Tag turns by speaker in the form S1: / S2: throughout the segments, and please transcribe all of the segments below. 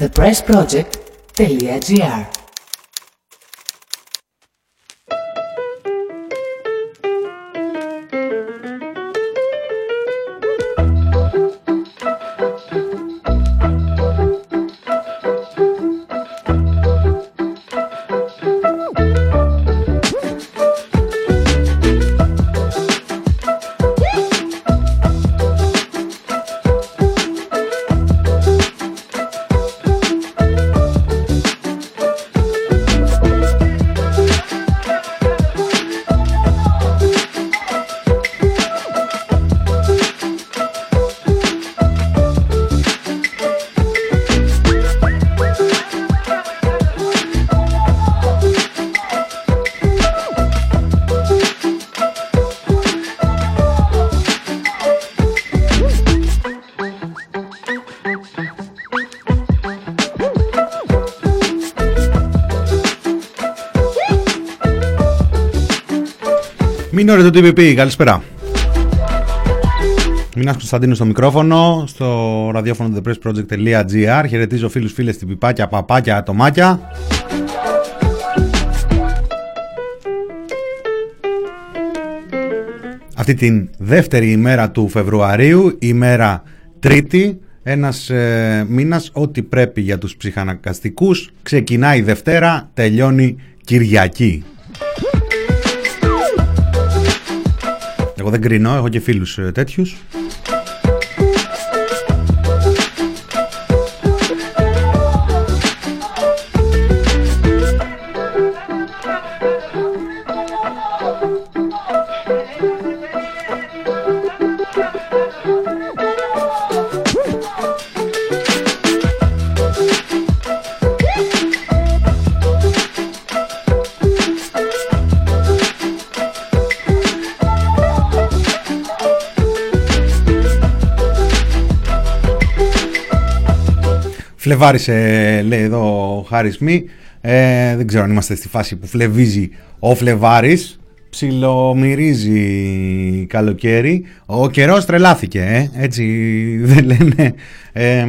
S1: thepriceproject.gr
S2: Μινόρε το TPP, καλησπέρα. Μινάς Κωνσταντίνου στο μικρόφωνο, στο ραδιόφωνο thepressproject.gr. Χαιρετίζω φίλους, φίλες, τυπιπάκια, παπάκια, ατομάκια. Αυτή την δεύτερη ημέρα του Φεβρουαρίου, ημέρα τρίτη, ένας ε, μήνας, ό,τι πρέπει για τους ψυχανακαστικούς. Ξεκινάει Δευτέρα, τελειώνει Κυριακή. Εγώ δεν κρίνω, έχω και φίλους ε, Φλεβάρισε, λέει εδώ ο Χάρης Μη. Ε, δεν ξέρω αν είμαστε στη φάση που φλεβίζει ο Φλεβάρης. Ψιλομυρίζει καλοκαίρι. Ο καιρός τρελάθηκε, ε. έτσι δεν λένε. Ε,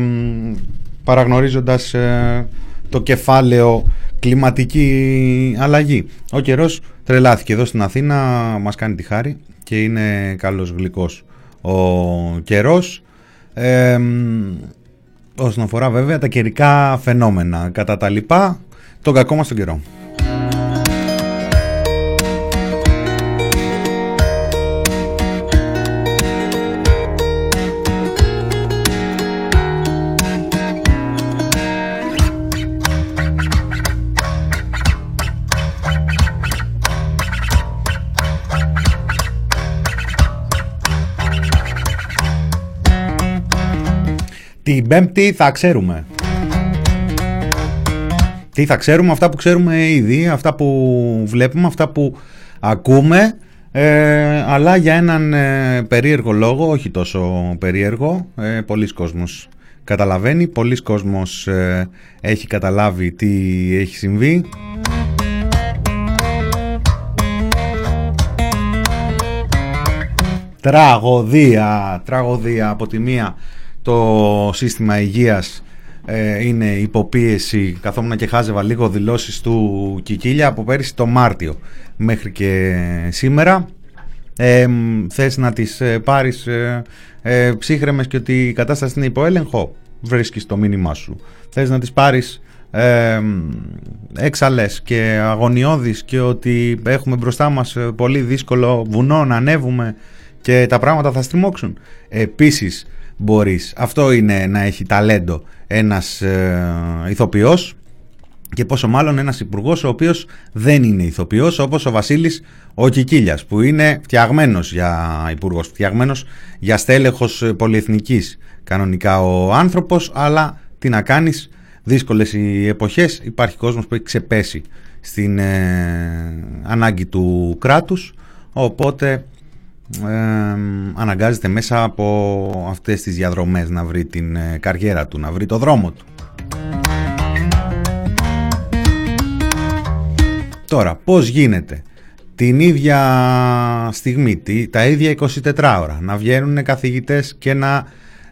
S2: παραγνωρίζοντας ε, το κεφάλαιο κλιματική αλλαγή. Ο καιρός τρελάθηκε εδώ στην Αθήνα, μας κάνει τη χάρη και είναι καλός γλυκός ο καιρός. Ε, όσον αφορά βέβαια τα καιρικά φαινόμενα. Κατά τα λοιπά, τον κακό μας τον καιρό. Την Πέμπτη θα ξέρουμε. Τι θα ξέρουμε, αυτά που ξέρουμε ήδη, αυτά που βλέπουμε, αυτά που ακούμε, ε, αλλά για έναν ε, περίεργο λόγο, όχι τόσο περίεργο, ε, πολλοί κόσμος καταλαβαίνει, πολλοί κόσμος ε, έχει καταλάβει τι έχει συμβεί. Τραγωδία, τραγωδία από τη μία το σύστημα υγείας ε, είναι υποπίεση καθόμουν και χάζευα λίγο δηλώσεις του Κικίλια από πέρυσι το Μάρτιο μέχρι και σήμερα. Ε, θες να τις ε, πάρεις ε, ε, ψύχρεμες και ότι η κατάσταση είναι υποέλεγχο βρίσκεις το μήνυμά σου. Θες να τις πάρεις ε, έξαλες και αγωνιώδεις και ότι έχουμε μπροστά μας πολύ δύσκολο βουνό να ανέβουμε και τα πράγματα θα στριμώξουν; Επίσης μπορείς. Αυτό είναι να έχει ταλέντο ένας ε, ηθοποιός και πόσο μάλλον ένας υπουργός ο οποίος δεν είναι ηθοποιός όπως ο Βασίλης ο Κικίλιας που είναι φτιαγμένος για υπουργός, φτιαγμένος για στέλεχος πολυεθνικής κανονικά ο άνθρωπος αλλά τι να κάνεις δύσκολες οι εποχές υπάρχει κόσμος που έχει ξεπέσει στην ε, ανάγκη του κράτους οπότε ε, αναγκάζεται μέσα από αυτές τις διαδρομές να βρει την ε, καριέρα του, να βρει το δρόμο του. Τώρα, πώς γίνεται την ίδια στιγμή, τα ίδια 24 ώρα, να βγαίνουν καθηγητές και να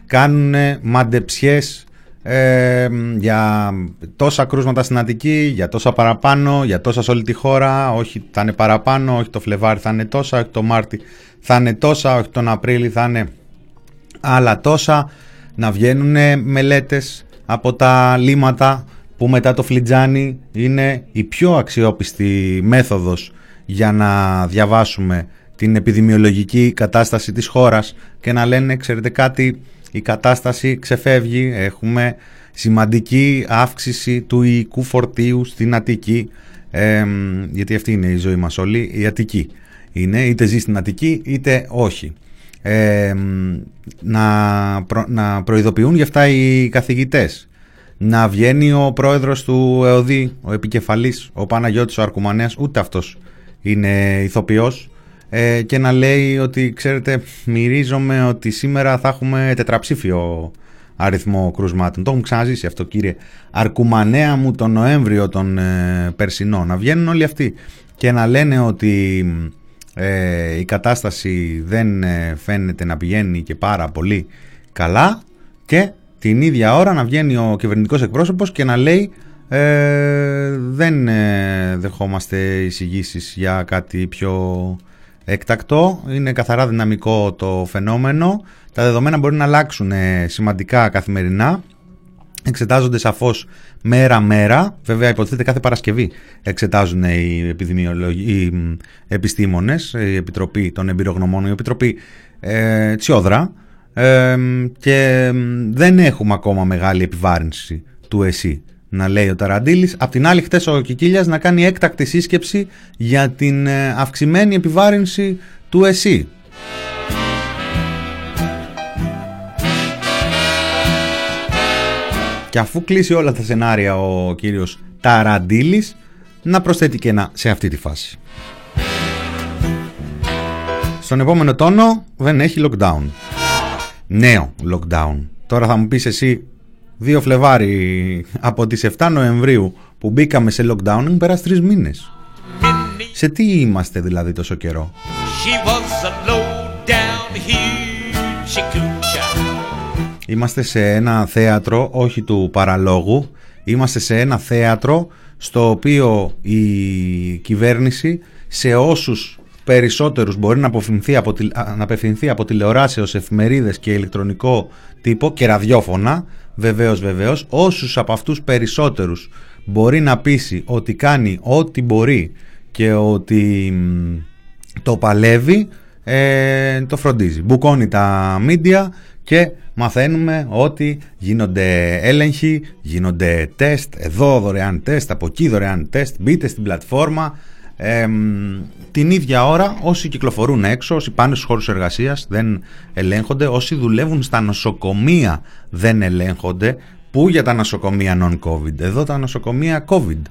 S2: κάνουν μαντεψιές ε, για τόσα κρούσματα στην Αττική, για τόσα παραπάνω, για τόσα σε όλη τη χώρα, όχι θα είναι παραπάνω, όχι το Φλεβάρι θα είναι τόσα, όχι το Μάρτι θα είναι τόσα, όχι τον Απρίλη θα είναι άλλα τόσα, να βγαίνουν μελέτες από τα λίματα που μετά το φλιτζάνι είναι η πιο αξιόπιστη μέθοδος για να διαβάσουμε την επιδημιολογική κατάσταση της χώρας και να λένε, ξέρετε κάτι, η κατάσταση ξεφεύγει, έχουμε σημαντική αύξηση του οικού φορτίου στην Αττική, γιατί αυτή είναι η ζωή μας όλοι, η Αττική είναι, είτε ζει στην Αττική είτε όχι. να, να προειδοποιούν γι' αυτά οι καθηγητές να βγαίνει ο πρόεδρος του ΕΟΔΗ, ο επικεφαλής, ο Παναγιώτης ο Αρκουμανέας, ούτε αυτός είναι ηθοποιός ε, και να λέει ότι ξέρετε μυρίζομαι ότι σήμερα θα έχουμε τετραψήφιο αριθμό κρουσμάτων. Το έχουμε ξαναζήσει αυτό κύριε Αρκουμανέα μου τον Νοέμβριο των ε, περσινών. Να βγαίνουν όλοι αυτοί και να λένε ότι ε, η κατάσταση δεν ε, φαίνεται να πηγαίνει και πάρα πολύ καλά και την ίδια ώρα να βγαίνει ο κυβερνητικός εκπρόσωπος και να λέει ε, δεν ε, δεχόμαστε εισηγήσεις για κάτι πιο εκτακτό. Είναι καθαρά δυναμικό το φαινόμενο. Τα δεδομένα μπορεί να αλλάξουν ε, σημαντικά καθημερινά. Εξετάζονται σαφώς μέρα-μέρα. Βέβαια υποτίθεται κάθε Παρασκευή εξετάζουν οι, επιστήμονε, οι επιστήμονες, η Επιτροπή των Εμπειρογνωμών, η Επιτροπή ε, Τσιόδρα και δεν έχουμε ακόμα μεγάλη επιβάρυνση του ΕΣΥ να λέει ο Ταραντήλης. Απ' την άλλη χτες ο Κικίλιας να κάνει έκτακτη σύσκεψη για την ε, αυξημένη επιβάρυνση του ΕΣΥ. Και αφού κλείσει όλα τα σενάρια ο κύριος Ταραντήλης να προσθέτει και ένα σε αυτή τη φάση. Στον επόμενο τόνο δεν έχει lockdown νέο lockdown. Τώρα θα μου πεις εσύ 2 Φλεβάρι από τις 7 Νοεμβρίου που μπήκαμε σε lockdown έχουν περάσει τρεις μήνες. Σε τι είμαστε δηλαδή τόσο καιρό; Είμαστε σε ένα θέατρο, όχι του παραλόγου, είμαστε σε ένα θέατρο στο οποίο η κυβέρνηση σε όσους περισσότερους μπορεί να απευθυνθεί από, να απευθυνθεί από τηλεοράσεως, εφημερίδες και ηλεκτρονικό τύπο και ραδιόφωνα, βεβαίως βεβαίως, όσους από αυτούς περισσότερους μπορεί να πείσει ότι κάνει ό,τι μπορεί και ότι το παλεύει, ε, το φροντίζει. Μπουκώνει τα μίντια και μαθαίνουμε ότι γίνονται έλεγχοι, γίνονται τεστ, εδώ δωρεάν τεστ, από εκεί δωρεάν τεστ, μπείτε στην πλατφόρμα, την ίδια ώρα όσοι κυκλοφορούν έξω, όσοι πάνε στους χώρους εργασίας δεν ελέγχονται, όσοι δουλεύουν στα νοσοκομεία δεν ελέγχονται. Πού για τα νοσοκομεία non-COVID, εδώ τα νοσοκομεία COVID.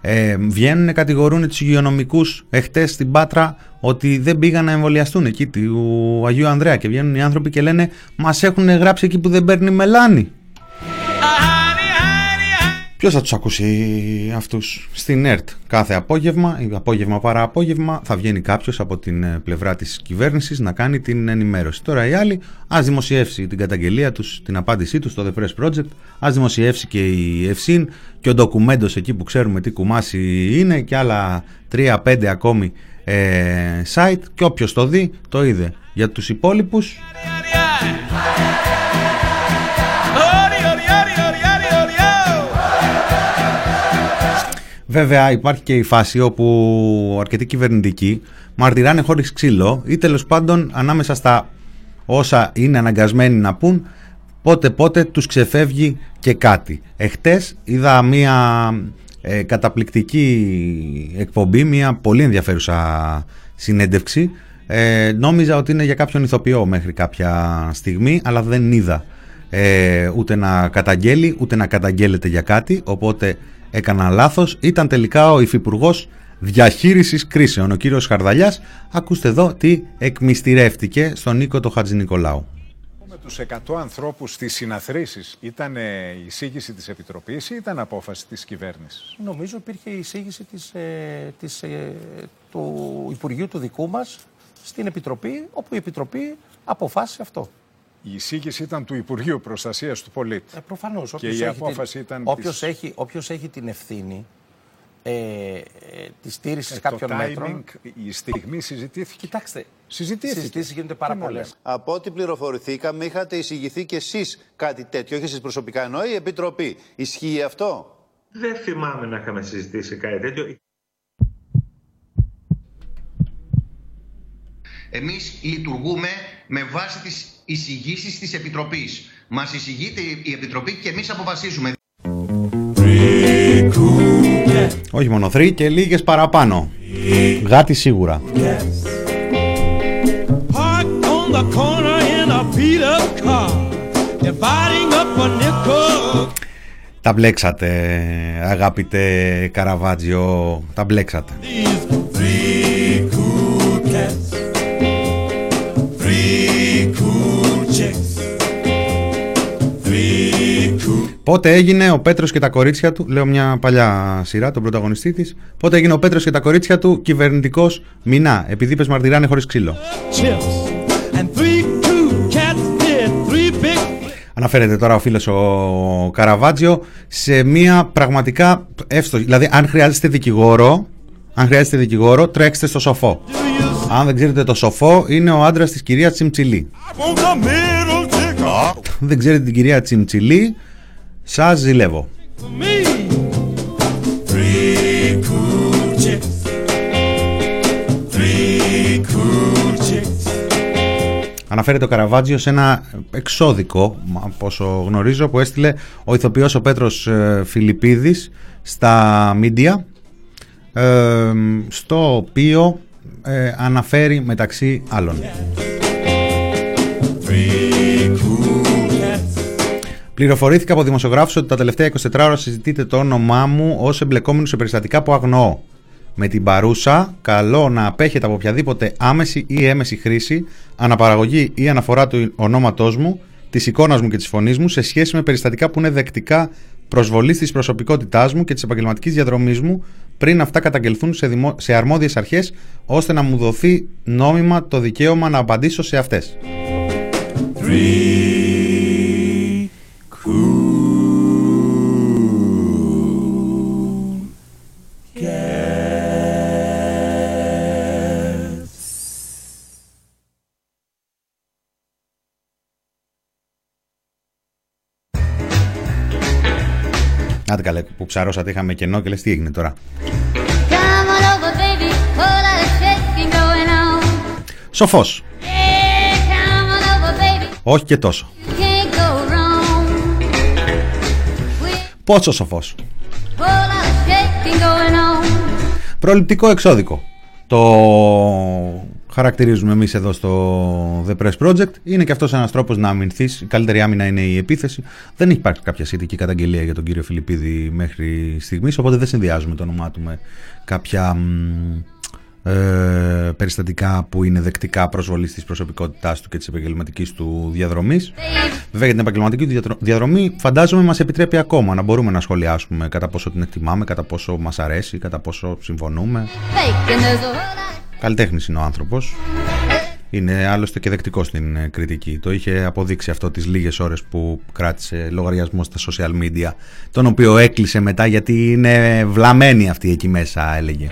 S2: Ε, βγαίνουν, κατηγορούν τους υγειονομικούς εχθές στην Πάτρα ότι δεν πήγαν να εμβολιαστούν εκεί του Αγίου Ανδρέα. Και βγαίνουν οι άνθρωποι και λένε Μας έχουν γράψει εκεί που δεν παίρνει μελάνι. Ποιος θα τους ακούσει αυτούς; Στην ΕΡΤ κάθε απόγευμα, ή απόγευμα παρά απόγευμα, θα βγαίνει κάποιος από την ε, πλευρά της κυβέρνησης να κάνει την ενημέρωση. Τώρα οι άλλοι, ας δημοσιεύσει την καταγγελία τους, την απάντησή τους στο The Press Project, ας δημοσιεύσει και η Ευσύν και ο ντοκουμέντος εκεί που ξέρουμε τι κουμάσι είναι και άλλα 3-5 ακόμη ε, site. Και όποιος το δει, το είδε. Για τους υπόλοιπους. Βέβαια υπάρχει και η φάση όπου αρκετοί κυβερνητικοί μαρτυράνε χωρίς ξύλο ή τέλος πάντων ανάμεσα στα όσα είναι αναγκασμένοι να πούν πότε πότε τους ξεφεύγει και κάτι. Εχθές είδα μία ε, καταπληκτική εκπομπή, μία πολύ ενδιαφέρουσα συνέντευξη. Ε, νόμιζα ότι είναι για κάποιον ηθοποιό μέχρι κάποια στιγμή, αλλά δεν είδα ε, ούτε να καταγγέλει, ούτε να καταγγέλλεται για κάτι, οπότε έκανα λάθος, ήταν τελικά ο Υφυπουργός Διαχείρισης Κρίσεων, ο κύριος Χαρδαλιάς. Ακούστε εδώ τι εκμυστηρεύτηκε στον Νίκο το Χατζη Νικολάου.
S1: Με τους 100 ανθρώπους στις συναθρήσεις ήταν η εισήγηση της Επιτροπής ή ήταν απόφαση της κυβέρνησης;
S3: Νομίζω υπήρχε η εισήγηση της, ε, της, ε, του Υπουργείου του δικού μας στην Επιτροπή, όπου η Επιτροπή αποφάσισε αυτό.
S1: Η εισήγηση ήταν του Υπουργείου Προστασίας του Πολίτη.
S3: Ε, Προφανώς.
S1: Και η απόφαση
S3: την...
S1: ήταν.
S3: Όποιος
S1: της-
S3: έχει, όποιος έχει την ευθύνη ε, ε, της στήριξης
S1: Ε,
S3: κάποιων
S1: το
S3: μέτρων.
S1: timing, η στιγμή συζητήθηκε.
S3: Κοιτάξτε,
S1: Συζητήθηκε.
S3: συζητήσεις γίνονται πάρα
S1: Τι να
S3: πολλές.
S1: λέμε.
S4: Από ό,τι πληροφορηθήκαμε, είχατε εισηγηθεί κι εσείς κάτι τέτοιο. Όχι εσείς προσωπικά, ενώ η Επιτροπή. Ισχύει αυτό;
S5: Δεν θυμάμαι να είχαμε συζητήσει κάτι τέτοιο.
S6: Εμείς λειτουργούμε με βάση τις εισηγήσεις της Επιτροπής. Μας εισηγείται η Επιτροπή και εμείς αποφασίζουμε.
S2: Όχι μόνο θρή και λίγες παραπάνω. Γάτι σίγουρα.
S7: Parked on the corner in a beat up car, dividing up a nickel.
S2: Τα μπλέξατε αγαπητέ Καραβάτζιο. Τα μπλέξατε. Πότε έγινε ο Πέτρος και τα κορίτσια του, λέω μια παλιά σειρά, τον πρωταγωνιστή της, πότε έγινε ο Πέτρος και τα κορίτσια του κυβερνητικός μηνά, επειδή είπες μαρτυράνε χωρίς ξύλο.
S7: chips and three cool cats did three big
S2: Αναφέρεται τώρα ο φίλος ο Καραβάτζιο σε μια πραγματικά εύστοχη, δηλαδή αν χρειάζεστε δικηγόρο, αν χρειάζεστε δικηγόρο, τρέξτε στο σοφό. Αν δεν ξέρετε το σοφό, είναι ο άντρας της κυρίας Τσιμτσιλή.
S7: I want the middle ticker
S2: Αν δεν ξέρετε την κυρία Τσιμτσιλή, σας ζηλεύω.
S7: for me. Three cool chicks, three cool chicks.
S2: Αναφέρεται ο Καραβάτζιος σε ένα εξώδικο, από όσο γνωρίζω, που έστειλε ο ηθοποιός ο Πέτρος ε, Φιλιππίδης στα μίντια, ε, στο οποίο ε, αναφέρει μεταξύ άλλων.
S7: Three cool cats.
S2: Πληροφορήθηκα από δημοσιογράφους ότι τα τελευταία 24 ώρα συζητείτε το όνομά μου ως εμπλεκόμενο σε περιστατικά που αγνοώ. Με την παρούσα, καλό να απέχετε από οποιαδήποτε άμεση ή έμεση χρήση, αναπαραγωγή ή αναφορά του ονόματός μου, της εικόνας μου και της φωνής μου σε σχέση με περιστατικά που είναι δεκτικά προσβολή της προσωπικότητάς μου και της επαγγελματικής διαδρομής μου πριν αυτά καταγγελθούν σε, δημο... σε αρμόδιες αρχές ώστε να μου δοθεί νόμιμα το δικαίωμα να απαντήσω σε αυτές. Άντε καλέ που ψαρώσατε είχαμε κενό και λες τι έγινε τώρα; Σοφός. Όχι και τόσο. Πόσο σοφός.
S8: whole lot of shaking going on.
S2: Προληπτικό εξώδικο. Το χαρακτηρίζουμε εμείς εδώ στο The Press Project. Είναι και αυτός ένας τρόπος να αμυνθείς. Η καλύτερη άμυνα είναι η επίθεση. Δεν έχει υπάρξει κάποια σχετική καταγγελία για τον κύριο Φιλιππίδη μέχρι στιγμής, οπότε δεν συνδυάζουμε το όνομά του με κάποια μ, ε, περιστατικά που είναι δεκτικά προσβολής της προσωπικότητάς του και της επαγγελματικής του διαδρομής. Βέβαια για την επαγγελματική του διατρο- διαδρομή φαντάζομαι μας επιτρέπει ακόμα να μπορούμε να σχολιάσουμε κατά πόσο την εκτιμάμε, κατά πόσο μας αρέσει, κατά πόσο συμφωνούμε.
S8: Fake, and there's a whole lot.
S2: Καλλιτέχνης είναι ο άνθρωπος. Είναι άλλωστε και δεκτικός στην ε, κριτική. Το είχε αποδείξει αυτό τις λίγες ώρες που κράτησε λογαριασμό στα social media, τον οποίο έκλεισε μετά γιατί είναι βλαμμένη αυτή εκεί μέσα, έλεγε.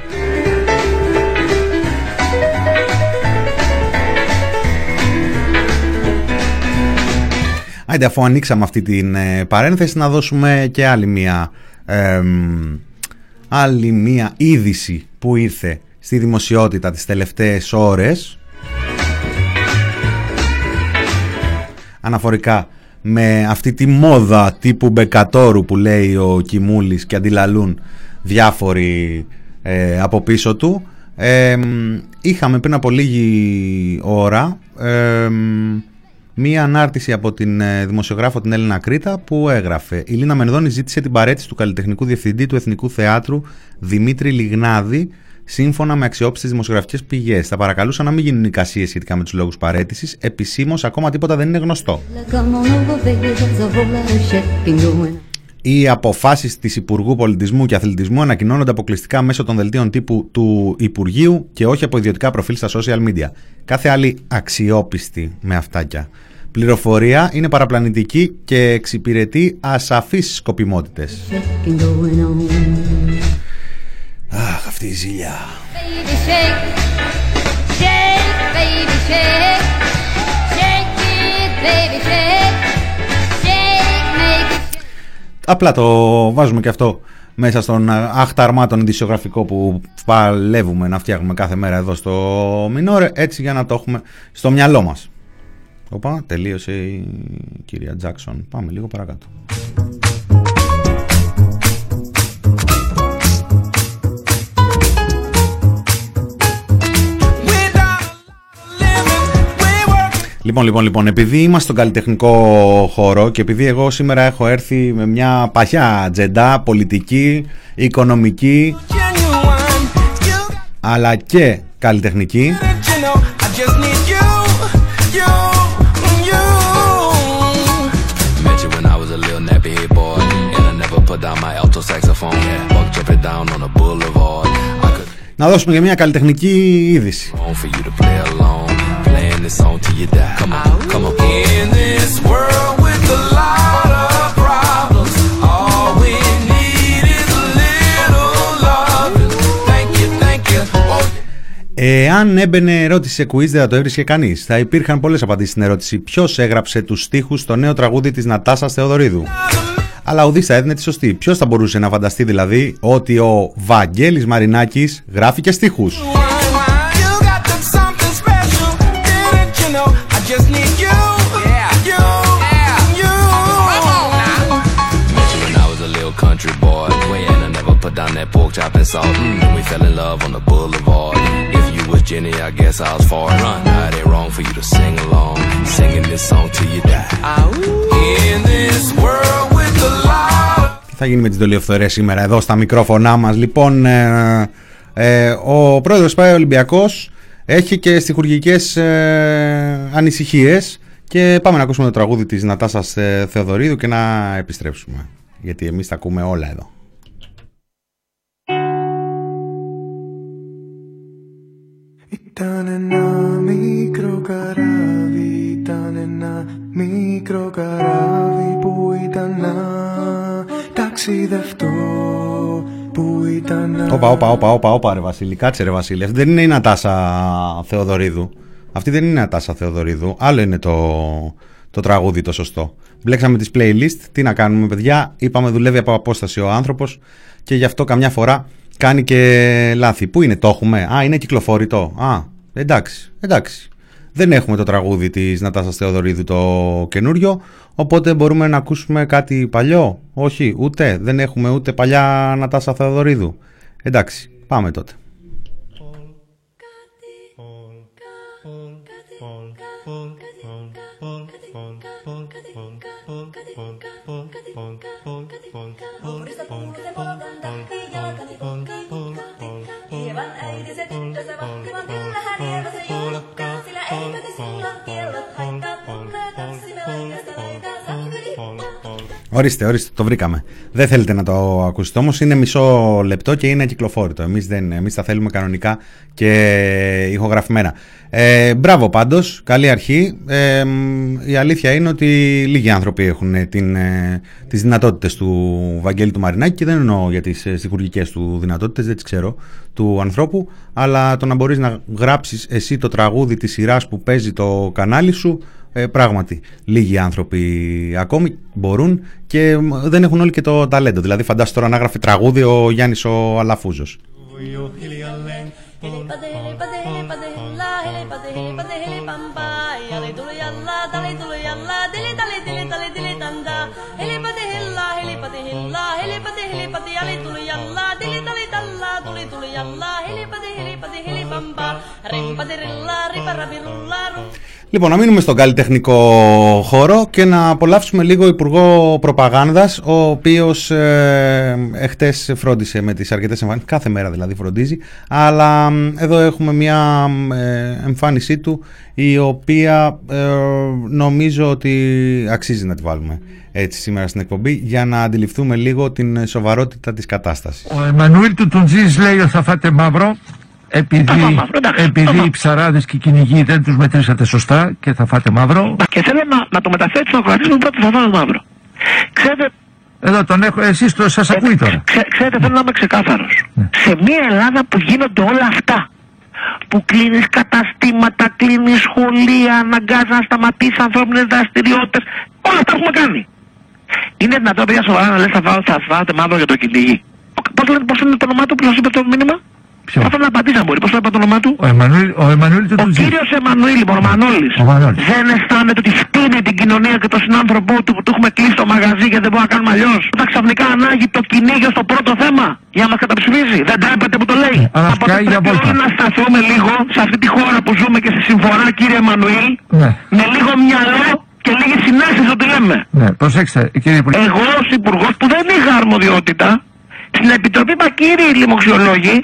S2: Άιντε αφού ανοίξαμε αυτή την ε, παρένθεση να δώσουμε και άλλη μία εμ, άλλη μία είδηση που ήρθε στη δημοσιότητα τις τελευταίες ώρες. Αναφορικά με αυτή τη μόδα τύπου μπεκατόρου που λέει ο Κιμούλης και αντιλαλούν διάφοροι ε, από πίσω του. Ε, μ, είχαμε πριν από λίγη ώρα ε, μ, μία ανάρτηση από την ε, δημοσιογράφο την Έλληνα Κρήτα που έγραφε «Η Λίνα Μενδώνη ζήτησε την παρέτηση του καλλιτεχνικού διευθυντή του Εθνικού Θεάτρου Δημήτρη Λιγνάδη σύμφωνα με αξιόπιστες δημοσιογραφικές πηγές. Θα παρακαλούσα να μην γίνουν εικασίες σχετικά με τους λόγους παρέτησης. Επισήμως ακόμα τίποτα δεν είναι γνωστό.
S8: Come on over, baby. There's a whole lot of shaking going on.
S2: Οι αποφάσεις της Υπουργού Πολιτισμού και Αθλητισμού ανακοινώνονται αποκλειστικά μέσω των δελτίων τύπου του Υπουργείου και όχι από ιδιωτικά προφίλ στα social media. Κάθε άλλη αξιόπιστη με αυτάκια πληροφορία είναι παραπλανητική και εξυπηρετεί ασαφείς σκοπιμότητες.
S8: Shaking going on.
S2: Αχ, αυτή η ζήλια.
S8: Baby shake, shake, baby shake, shake it, baby shake, shake, make it
S2: Απλά το βάζουμε και αυτό μέσα στον αχταρμά τον ειδησιογραφικό που παλεύουμε να φτιάχνουμε κάθε μέρα εδώ στο Μινόρε, έτσι για να το έχουμε στο μυαλό μας. Οπα, τελείωσε η κυρία Τζάκσον. Πάμε λίγο παρακάτω. Λοιπόν, λοιπόν, λοιπόν, επειδή είμαστε στον καλλιτεχνικό χώρο και επειδή εγώ σήμερα έχω έρθει με μια παχιά ατζέντα πολιτική, οικονομική, αλλά και καλλιτεχνική,
S9: love. Thank you, thank you. Oh,
S2: Εάν έμπαινε ερώτηση σε quiz δεν θα το έβρισκε κανείς. Θα υπήρχαν πολλές απαντήσεις στην ερώτηση. Ποιος έγραψε τους στίχους στο νέο τραγούδι της Νατάσας Θεοδωρίδου; Αλλά οδύστα έδινε τη σωστή. Ποιος θα μπορούσε να φανταστεί δηλαδή ότι ο Βαγγέλης Μαρινάκης γράφει και στίχους; Θα γίνει με τις δολιοφθορές σήμερα εδώ στα μικρόφωνά μας. Λοιπόν, ε, ε, ο πρόεδρος πάει Ολυμπιακός έχει και στιχουργικές ε, ανησυχίες και πάμε να ακούσουμε το τραγούδι της Νατάσας ε, Θεοδωρίδου και να επιστρέψουμε. Γιατί εμείς τα ακούμε όλα εδώ.
S10: Ήταν ένα ταξιδευτώ, που ήταν να...
S2: Όπα, όπα, όπα, όπα, όπα, ρε Βασίλη. Κάτσε, ρε Βασίλη. Αυτή δεν είναι η Νατάσα Θεοδωρίδου. Αυτή δεν είναι η Νατάσα Θεοδωρίδου. Άλλο είναι το, το τραγούδι το σωστό. Μπλέξαμε τις playlist. Τι να κάνουμε, παιδιά. Είπαμε δουλεύει από απόσταση ο άνθρωπος και γι' αυτό καμιά φορά κάνει και λάθη. Πού είναι, το έχουμε; Α, είναι κυκλοφορητό. Α, εντάξει, εντάξει. Δεν έχουμε το τραγούδι της Νατάσας Θεοδωρίδου το καινούριο, οπότε μπορούμε να ακούσουμε κάτι παλιό. Όχι, ούτε. Δεν έχουμε ούτε παλιά Νατάσα Θεοδωρίδου. Εντάξει, πάμε τότε. Ορίστε, ορίστε, το βρήκαμε. Δεν θέλετε να το ακούσετε όμως. Είναι μισό λεπτό και είναι κυκλοφόρητο. Εμείς δεν, εμείς τα θέλουμε κανονικά και ηχογραφημένα. Ε, μπράβο πάντως, καλή αρχή. Ε, η αλήθεια είναι ότι λίγοι άνθρωποι έχουν την, ε, τις δυνατότητες του Βαγγέλη του Μαρινάκη και δεν εννοώ για τις ε, στιχουργικές του δυνατότητες, δεν τις ξέρω, του ανθρώπου, αλλά το να μπορείς να γράψεις εσύ το τραγούδι της σειράς που παίζει το κανάλι σου, ε, πράγματι, λίγοι άνθρωποι ακόμη μπορούν και μ, δεν έχουν όλοι και το ταλέντο. Δηλαδή, φαντάσου τώρα να γράφει τραγούδι ο Γιάννης ο Αλαφούζος. Λοιπόν, να μείνουμε στον καλλιτεχνικό χώρο και να απολαύσουμε λίγο Υπουργό Προπαγάνδας, ο οποίος ε, εχθές φρόντισε με τις αρκετές εμφάνισεις, κάθε μέρα δηλαδή φροντίζει, αλλά μ, εδώ έχουμε μια μ, ε, εμφάνισή του η οποία ε, νομίζω ότι αξίζει να τη βάλουμε έτσι σήμερα στην εκπομπή για να αντιληφθούμε λίγο την σοβαρότητα της κατάστασης.
S11: Ο Εμμανουήλ του Τουντζής λέει ότι θα φάτε μαύρο. Επειδή, επειδή οι ψαράδες και οι κυνηγοί δεν τους μετρήσατε σωστά και θα φάτε μαύρο.
S12: Και θέλω να, να το μεταφέρει στον ακροατή μου πρώτα θα φάω μαύρο. Ξέρετε,
S11: Εδώ τον έχω, εσείς το σας ακούει τώρα.
S12: ξέ, ξέρετε θέλω να είμαι ξεκάθαρος. Σε μια Ελλάδα που γίνονται όλα αυτά, που κλείνεις καταστήματα, κλείνεις σχολεία, αναγκάζεις να σταματήσεις ανθρώπινες δραστηριότητες, όλα αυτά έχουμε κάνει. Είναι δυνατόν παιδιά σοβαρά να λες θα, φάω, θα φάτε μαύρο για το κυνηγή. Πώς, λένε, πώς είναι το όνομά του που σας είπε το μήνυμα;
S11: Ποιο;
S12: Θα ήθελα να απαντήσει αν μπορεί. Πώς θα είπα το όνομά του;
S11: Ο Εμμανουήλ, ο Εμμανουήλ του
S12: Ο
S11: Τουτζή.
S12: κύριος Εμμανουήλ, λοιπόν, ο Μανώλης.
S11: Ο Μανώλης.
S12: Δεν αισθάνεται ότι φτύνει την κοινωνία και τον συνάνθρωπό του που του έχουμε κλείσει το μαγαζί και δεν μπορούμε να κάνουμε αλλιώς. Όταν ξαφνικά ανάγει το κυνήγιο στο πρώτο θέμα για να μας καταψηφίσει. Δεν τρέπεται που το λέει.
S11: Αλλά
S12: Οπότε
S11: φτιάει για
S12: πρέπει
S11: βόλτα.
S12: όλοι να σταθούμε λίγο σε αυτή τη χώρα που ζούμε και στη συμφορά κύριε Εμμανουήλ
S11: Ναι,
S12: με λίγο μυαλό και λίγη συνέστηση ότι λέμε.
S11: ναι, προσέξτε κύριε Υπουργέ.
S12: Εγώ ως υπουργός που δεν είχα αρμοδιότητα στην Επιτροπή μα κύριοι λοιμοξιολόγοι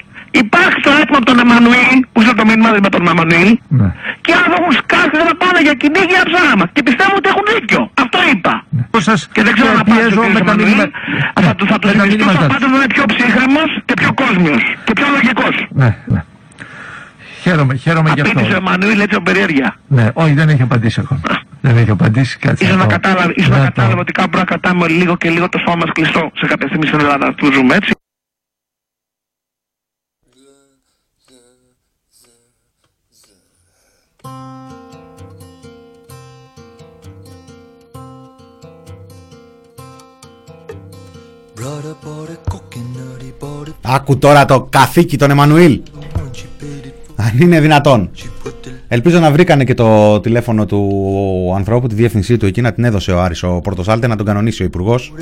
S12: υπάρχει το έτοιμο από τον Εμμανουήλ που είναι το μήνυμα με τον Εμμανουήλ
S11: Ναι.
S12: και αν έχουν σκάσει θα πάνε για κυνήγια ψάμα. Και πιστεύω ότι έχουν δίκιο. Αυτό είπα.
S11: Πώς σας
S12: Και δεν ξέρω
S11: και
S12: να πάω
S11: πιέζω
S12: στον
S11: με
S12: κύριο
S11: τα
S12: Εμμανουήλ.
S11: μηνύματα.
S12: Θα, του- θα του
S11: με τα
S12: συνιστούσα
S11: μηνύματά
S12: πάντως
S11: του.
S12: να είναι πιο ψύχρεμος και πιο κόσμιος. Και πιο λογικός.
S11: Ναι, ναι. Χαίρομαι, χαίρομαι γι'
S12: Απίτησε ο
S11: αυτό.
S12: Εμμανουήλ έτσι ο περίεργεια.
S11: Ναι, όχι δεν έχει απαντήσει ακόμα. Δεν έχει απαντήσει, κάτσε.
S12: Ίσως να
S11: το-
S12: κατάλαβε, ίσως να
S11: το-
S12: κατάλαβε ότι κάπου να κρατάμε λίγο και λίγο το σώμα μας κλειστό σε κάποια στιγμή στην Ελλάδα που ζούμε έτσι.
S2: Άκου τώρα το καθήκη τον Εμμανουήλ. Αν είναι δυνατόν. Ελπίζω να βρήκανε και το τηλέφωνο του ανθρώπου, τη διεύθυνσή του εκεί, να την έδωσε ο Άρης ο Πορτοσάλτε, να τον κανονίσει ο
S10: υπουργός.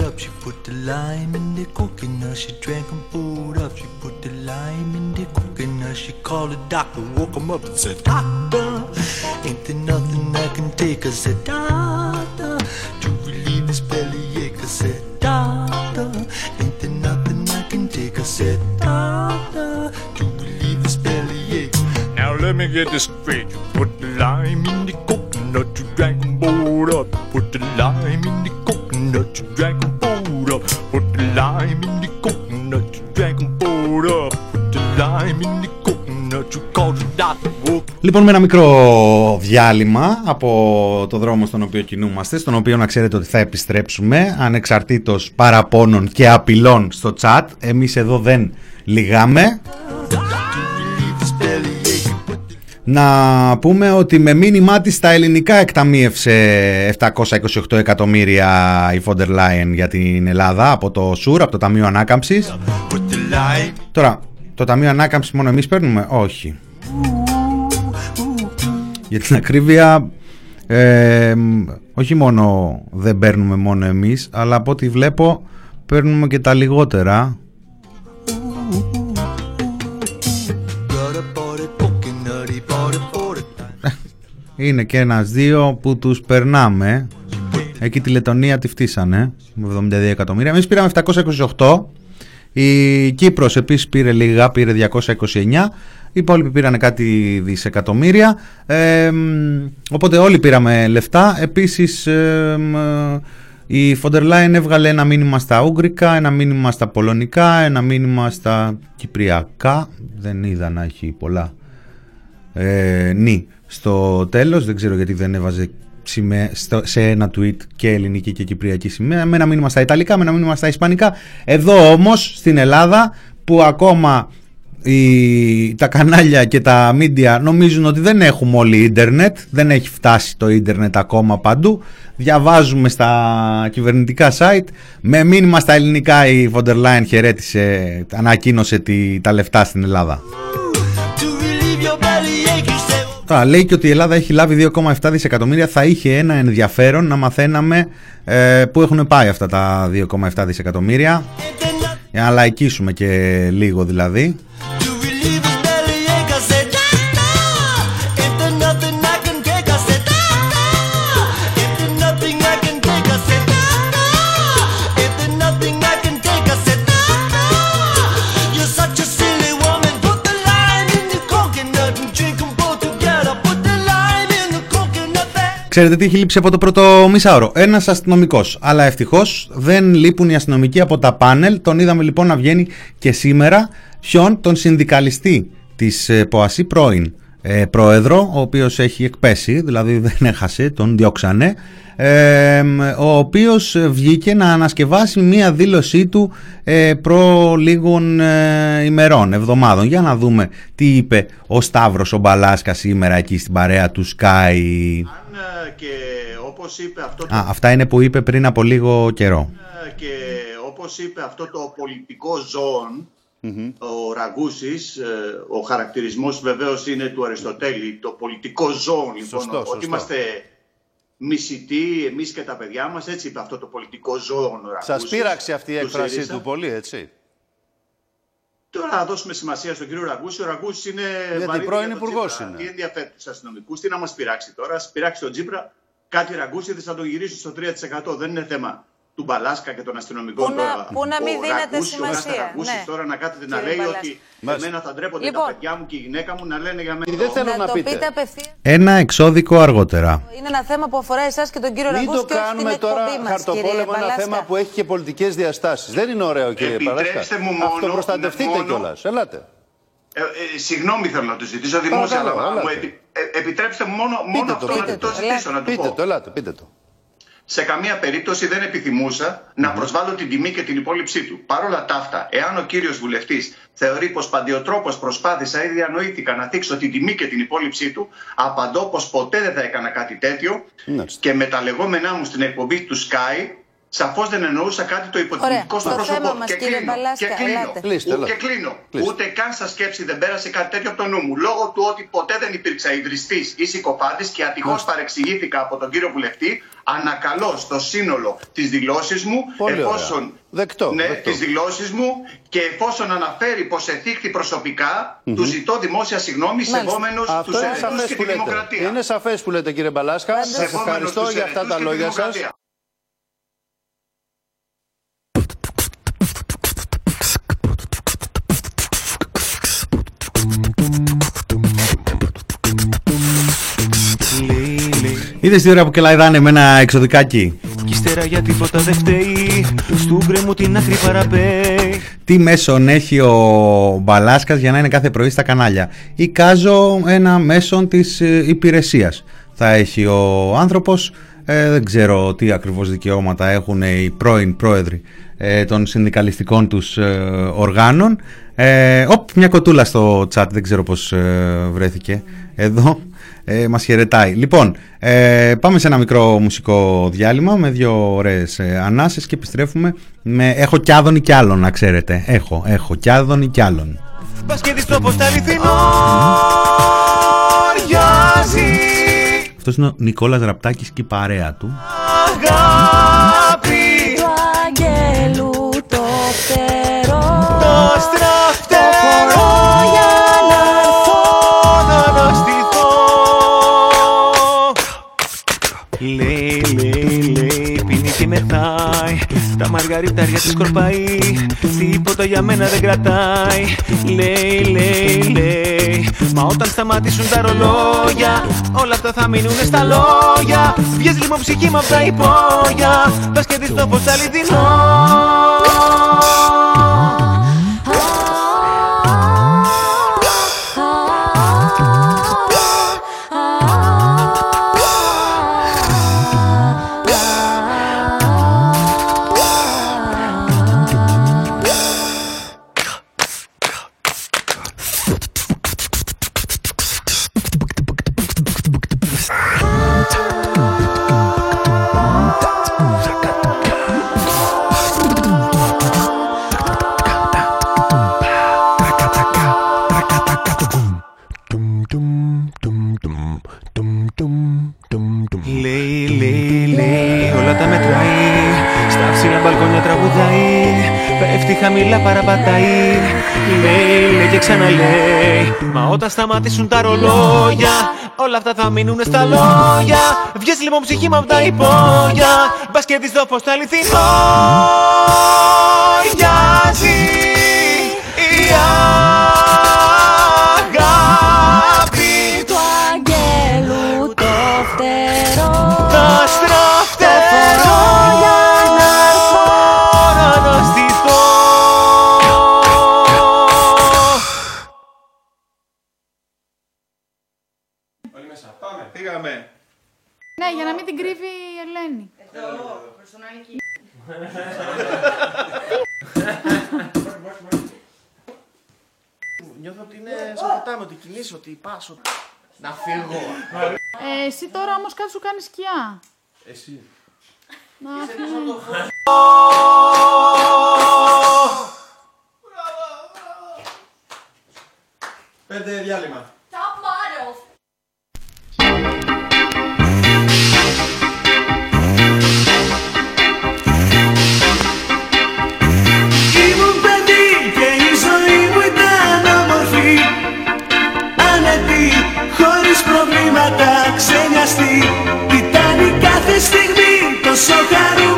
S10: Let me get this straight. You put the lime in the coconut, you drank 'em both up. Put the lime in the coconut, you drank 'em both up. Put the lime in the coconut, you drank 'em both up. Put the lime in the coconut, you called the doctor, woke
S2: Λοιπόν, με ένα μικρό διάλειμμα από το δρόμο στον οποίο κινούμαστε, στον οποίο να ξέρετε ότι θα επιστρέψουμε, ανεξαρτήτως παραπώνων και απειλών στο chat. Εμείς εδώ δεν λυγάμε. Να πούμε ότι με μήνυμά της στα ελληνικά εκταμείευσε 728 εκατομμύρια η Φόντερ Λάιεν για την Ελλάδα από το ΣΟΥΡ, από το Ταμείο Ανάκαμψης. Τώρα, το Ταμείο Ανάκαμψης μόνο εμείς παίρνουμε; Όχι. Για την ακρίβεια, ε, όχι μόνο δεν παίρνουμε μόνο εμείς, αλλά από ό,τι βλέπω παίρνουμε και τα λιγότερα. Είναι και ένας δύο που τους περνάμε. Εκεί τη Λετωνία τη φτύσανε με 72 εκατομμύρια. Εμείς πήραμε 728. Η Κύπρος επίσης πήρε λίγα, πήρε 229. Οι υπόλοιποι πήραν κάτι δισεκατομμύρια. Ε, μ, οπότε όλοι πήραμε λεφτά. Επίσης ε, μ, η Φοντερ Λάιν έβγαλε ένα μήνυμα στα Ούγγρικα, ένα μήνυμα στα Πολωνικά, ένα μήνυμα στα Κυπριακά. Δεν είδα να έχει πολλά ε, νη στο τέλος. Δεν ξέρω γιατί δεν έβαζε σημαία, στο- σε ένα tweet και ελληνική και κυπριακή σημαία. Με ένα μήνυμα στα Ιταλικά, με ένα μήνυμα στα Ισπανικά. Εδώ όμως στην Ελλάδα που ακόμα οι, τα κανάλια και τα media νομίζουν ότι δεν έχουμε όλοι ίντερνετ, δεν έχει φτάσει το ίντερνετ ακόμα παντού. Διαβάζουμε στα κυβερνητικά site. Με μήνυμα στα ελληνικά η Φοντερ Λάιν χαιρέτησε, ανακοίνωσε τη, τα λεφτά στην Ελλάδα. Τώρα λέει και ότι η Ελλάδα έχει λάβει 2,7 δισεκατομμύρια. Θα είχε ένα ενδιαφέρον να μαθαίναμε ε, πού έχουν πάει αυτά τα 2,7 δισεκατομμύρια. Για να λαϊκίσουμε και λίγο δηλαδή. Ξέρετε τι έχει λείψει από το πρώτο μισάωρο. Ένας αστυνομικός. Αλλά ευτυχώς δεν λείπουν οι αστυνομικοί από τα πάνελ. Τον είδαμε λοιπόν να βγαίνει και σήμερα. Ποιον, τον συνδικαλιστή της ε, ΠΟΑΣΥ πρώην ε, πρόεδρο, ο οποίος έχει εκπέσει, δηλαδή δεν έχασε, τον διώξανε, ε, ο οποίος βγήκε να ανασκευάσει μία δήλωσή του ε, προ λίγων ε, ημερών, εβδομάδων. Για να δούμε τι είπε ο Σταύρος ο Μπαλάσκας σήμερα εκεί στην παρέα του Sky.
S13: Αν ε, και όπως είπε αυτό το...
S2: Α, αυτά είναι που είπε πριν από λίγο καιρό.
S13: Ε, και όπως είπε αυτό το πολιτικό ζώον, ο Ραγκούσης, ε, ο χαρακτηρισμός βεβαίως είναι του Αριστοτέλη, το πολιτικό ζώον λοιπόν,
S4: Σωστό,
S13: ότι
S4: σωστό.
S13: είμαστε μισητοί εμείς και τα παιδιά μας, έτσι είπε αυτό το πολιτικό ζώον ο Ραγκούσης.
S4: Σας πείραξε αυτή η
S13: του
S4: έκφρασή
S13: ΣΥΡΙΖΑ.
S4: του πολύ, έτσι.
S13: Τώρα να δώσουμε σημασία στον κύριο Ραγκούση. Ο Ραγκούσης είναι.
S4: Γιατί
S13: βαρύδι
S4: πρώην
S13: για τον
S4: υπουργός
S13: Τσίπρα.
S4: είναι.
S13: Τι ενδιαφέρει τους αστυνομικούς, τι να μας πειράξει τώρα. Α πειράξει τον Τζίπρα. Κάτι Ραγκούση θα τον γυρίσουν στο 3%. Δεν είναι θέμα του Μπαλάσκα και των αστυνομικών
S14: Πού να-
S13: τώρα.
S14: πού να μην
S13: Ο
S14: δίνετε
S13: Ραγκούσης, ο
S14: σημασία,
S13: Νάστα Ραγκούσης
S14: ναι.
S13: τώρα να κάθεται να
S14: Κύριε
S13: λέει
S14: Μπαλάσκα.
S13: ότι
S4: Μάλιστα.
S13: εμένα θα ντρέπονται
S14: Λοιπόν.
S13: τα παιδιά μου και η γυναίκα μου να λένε για μένα.
S4: Δεν θέλω να
S14: το
S4: πείτε.
S14: πείτε απευθείας.
S2: Ένα εξώδικο αργότερα.
S14: Είναι ένα θέμα που αφορά εσάς και τον κύριο
S4: Μην
S14: Ραγκούση
S4: το
S14: και όχι την
S4: κάνουμε τώρα
S14: εκπομπή μας, κύριε
S4: χαρτοπόλεμο ένα
S14: Μπαλάσκα.
S4: θέμα που έχει και πολιτικές διαστάσεις. Δεν είναι ωραίο, κύριε Παλάσκα.
S13: Επιτρέψτε μου μόνο-
S4: Αυτοπροστατευτείτε
S13: μόνο-
S4: κιόλας. Ελάτε.
S13: Ε, ε, συγγνώμη θέλω να του ζητήσω δημόσια,
S4: Παρακαλώ,
S13: αλλά μου
S4: ελάτε.
S13: επι- ε, επιτρέψτε μου μόνο, μόνο
S4: Πείτε
S13: αυτό
S4: το,
S13: να
S4: πείτε
S13: το
S4: το.
S13: ζητήσω, να του
S4: Πείτε
S13: πω.
S4: το, ελάτε, πείτε το.
S13: Σε καμία περίπτωση δεν επιθυμούσα να προσβάλλω την τιμή και την υπόλοιψή του. Παρ' όλα τα αυτά, εάν ο κύριος βουλευτής θεωρεί πως παντιοτρόπως προσπάθησα ή διανοήθηκα να θίξω την τιμή και την υπόλοιψή του, απαντώ πως ποτέ δεν θα έκανα κάτι τέτοιο
S4: Μάλιστα.
S13: και με τα λεγόμενά μου στην εκπομπή του Sky. Σαφώς δεν εννοούσα κάτι το υποτιμητικό
S14: Ωραία.
S13: στο
S14: Στο
S13: πρόσωπό
S14: θέμα
S13: του.
S14: μας,
S13: Και
S14: κύριε
S13: κλείνω.
S14: Μπαλάσκα,
S13: Και κλείνω.
S14: ελάτε.
S4: Κλείστε,
S13: Ου-
S4: ελάτε.
S13: Και κλείνω.
S4: Κλείστε.
S13: Ούτε καν sa σκέψη δεν πέρασε κάτι τέτοιο από το νου μου. Λόγω του ότι ποτέ δεν υπήρξα ιδρυστής ή συκοφάντη και ατυχώς παρεξηγήθηκα από τον κύριο βουλευτή, ανακαλώ στο σύνολο τις δηλώσεις μου,
S4: Πολύ ωραία.
S13: εφόσον.
S4: Δεκτό,
S13: ναι,
S4: δεκτό.
S13: τις δηλώσεις μου και εφόσον αναφέρει πως εθίχθη προσωπικά, του ζητώ δημόσια συγγνώμη,
S14: Μάλιστα.
S13: σεβόμενος τους
S4: Αυτό είναι
S13: ερετού
S4: σαφές
S13: και
S4: που
S13: τη
S4: λέτε.
S13: δημοκρατία.
S4: Είναι σαφές που λέτε, κύριε Μπαλάσκα. Σας
S13: Σεβόμενος
S4: ευχαριστώ
S13: τους
S4: για αυτά
S13: ερετούς
S4: τα
S13: και τη
S4: λόγια σας.
S2: Είδες τι ώρα που κελαϊδάνε με ένα εξωδικάκι;
S10: Κι ύστερα για τίποτα δεν φταίει Στου γκρεμού την άκρη παραπέει
S2: Τι μέσον έχει ο Μπαλάσκας για να είναι κάθε πρωί στα κανάλια; Εικάζω ένα μέσον της ε, υπηρεσίας. Θα έχει ο άνθρωπος, ε, δεν ξέρω τι ακριβώς δικαιώματα έχουν οι πρώην πρόεδροι ε, των συνδικαλιστικών τους ε, οργάνων. Ε, οπ, μια κοτούλα στο chat, δεν ξέρω πώς ε, βρέθηκε εδώ. Ε, μας χαιρετάει. Λοιπόν, ε, πάμε σε ένα μικρό μουσικό διάλειμμα με δύο ωραίες ε, ανάσες και επιστρέφουμε με «Έχω κι άδωνη κι άλλον» να ξέρετε. Έχω, έχω κι άδωνη κι άλλον.
S10: Πας και δεις το πως τα αληθινό Ριάζει
S2: Αυτός είναι ο Νικόλας Ραπτάκης και η παρέα του.
S10: Αγάπη
S14: Του αγγέλου το φτερό
S10: Το στραφτερό Λέει, λέει, λέει, πίνει και μεθάει. Τα μαργαριτάρια της σκορπάει Τίποτα για μένα δεν κρατάει. Λέει, λέει, λέει. Μα όταν σταματήσουν τα ρολόγια Όλα αυτά θα μείνουν στα λόγια. Βγες λοιπόν ψυχή μου απ' τα υπόγεια. Πας και δεις το πως αληθινό όταν σταματήσουν τα ρολόγια Όλα αυτά θα μείνουν στα λόγια. Βγες λοιπόν ψυχή μου απ' τα υπόγεια Μπας και δεις το πως το αληθινό Γιάζει η
S3: Νιώθω ότι είναι σαν ποτάμι, ότι κινείς, ότι πας, ότι... Να φύγω.
S15: Ε, εσύ τώρα όμως κάτι σου κάνει σκιά.
S3: Εσύ.
S15: Να φύγει.
S3: Πέντε διάλειμμα.
S10: Στιγμή τόσο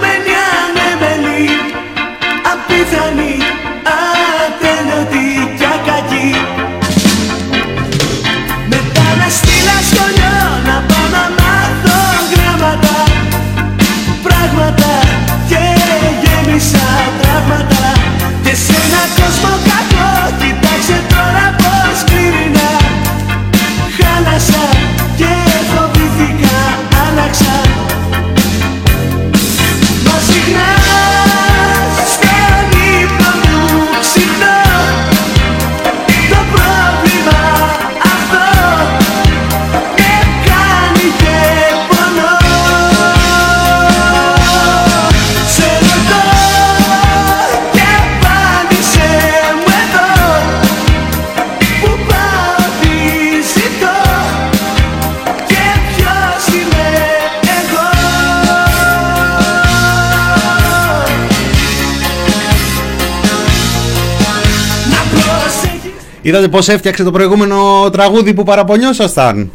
S2: Είδατε πώς έφτιαξε το προηγούμενο τραγούδι που παραπονιόσασταν;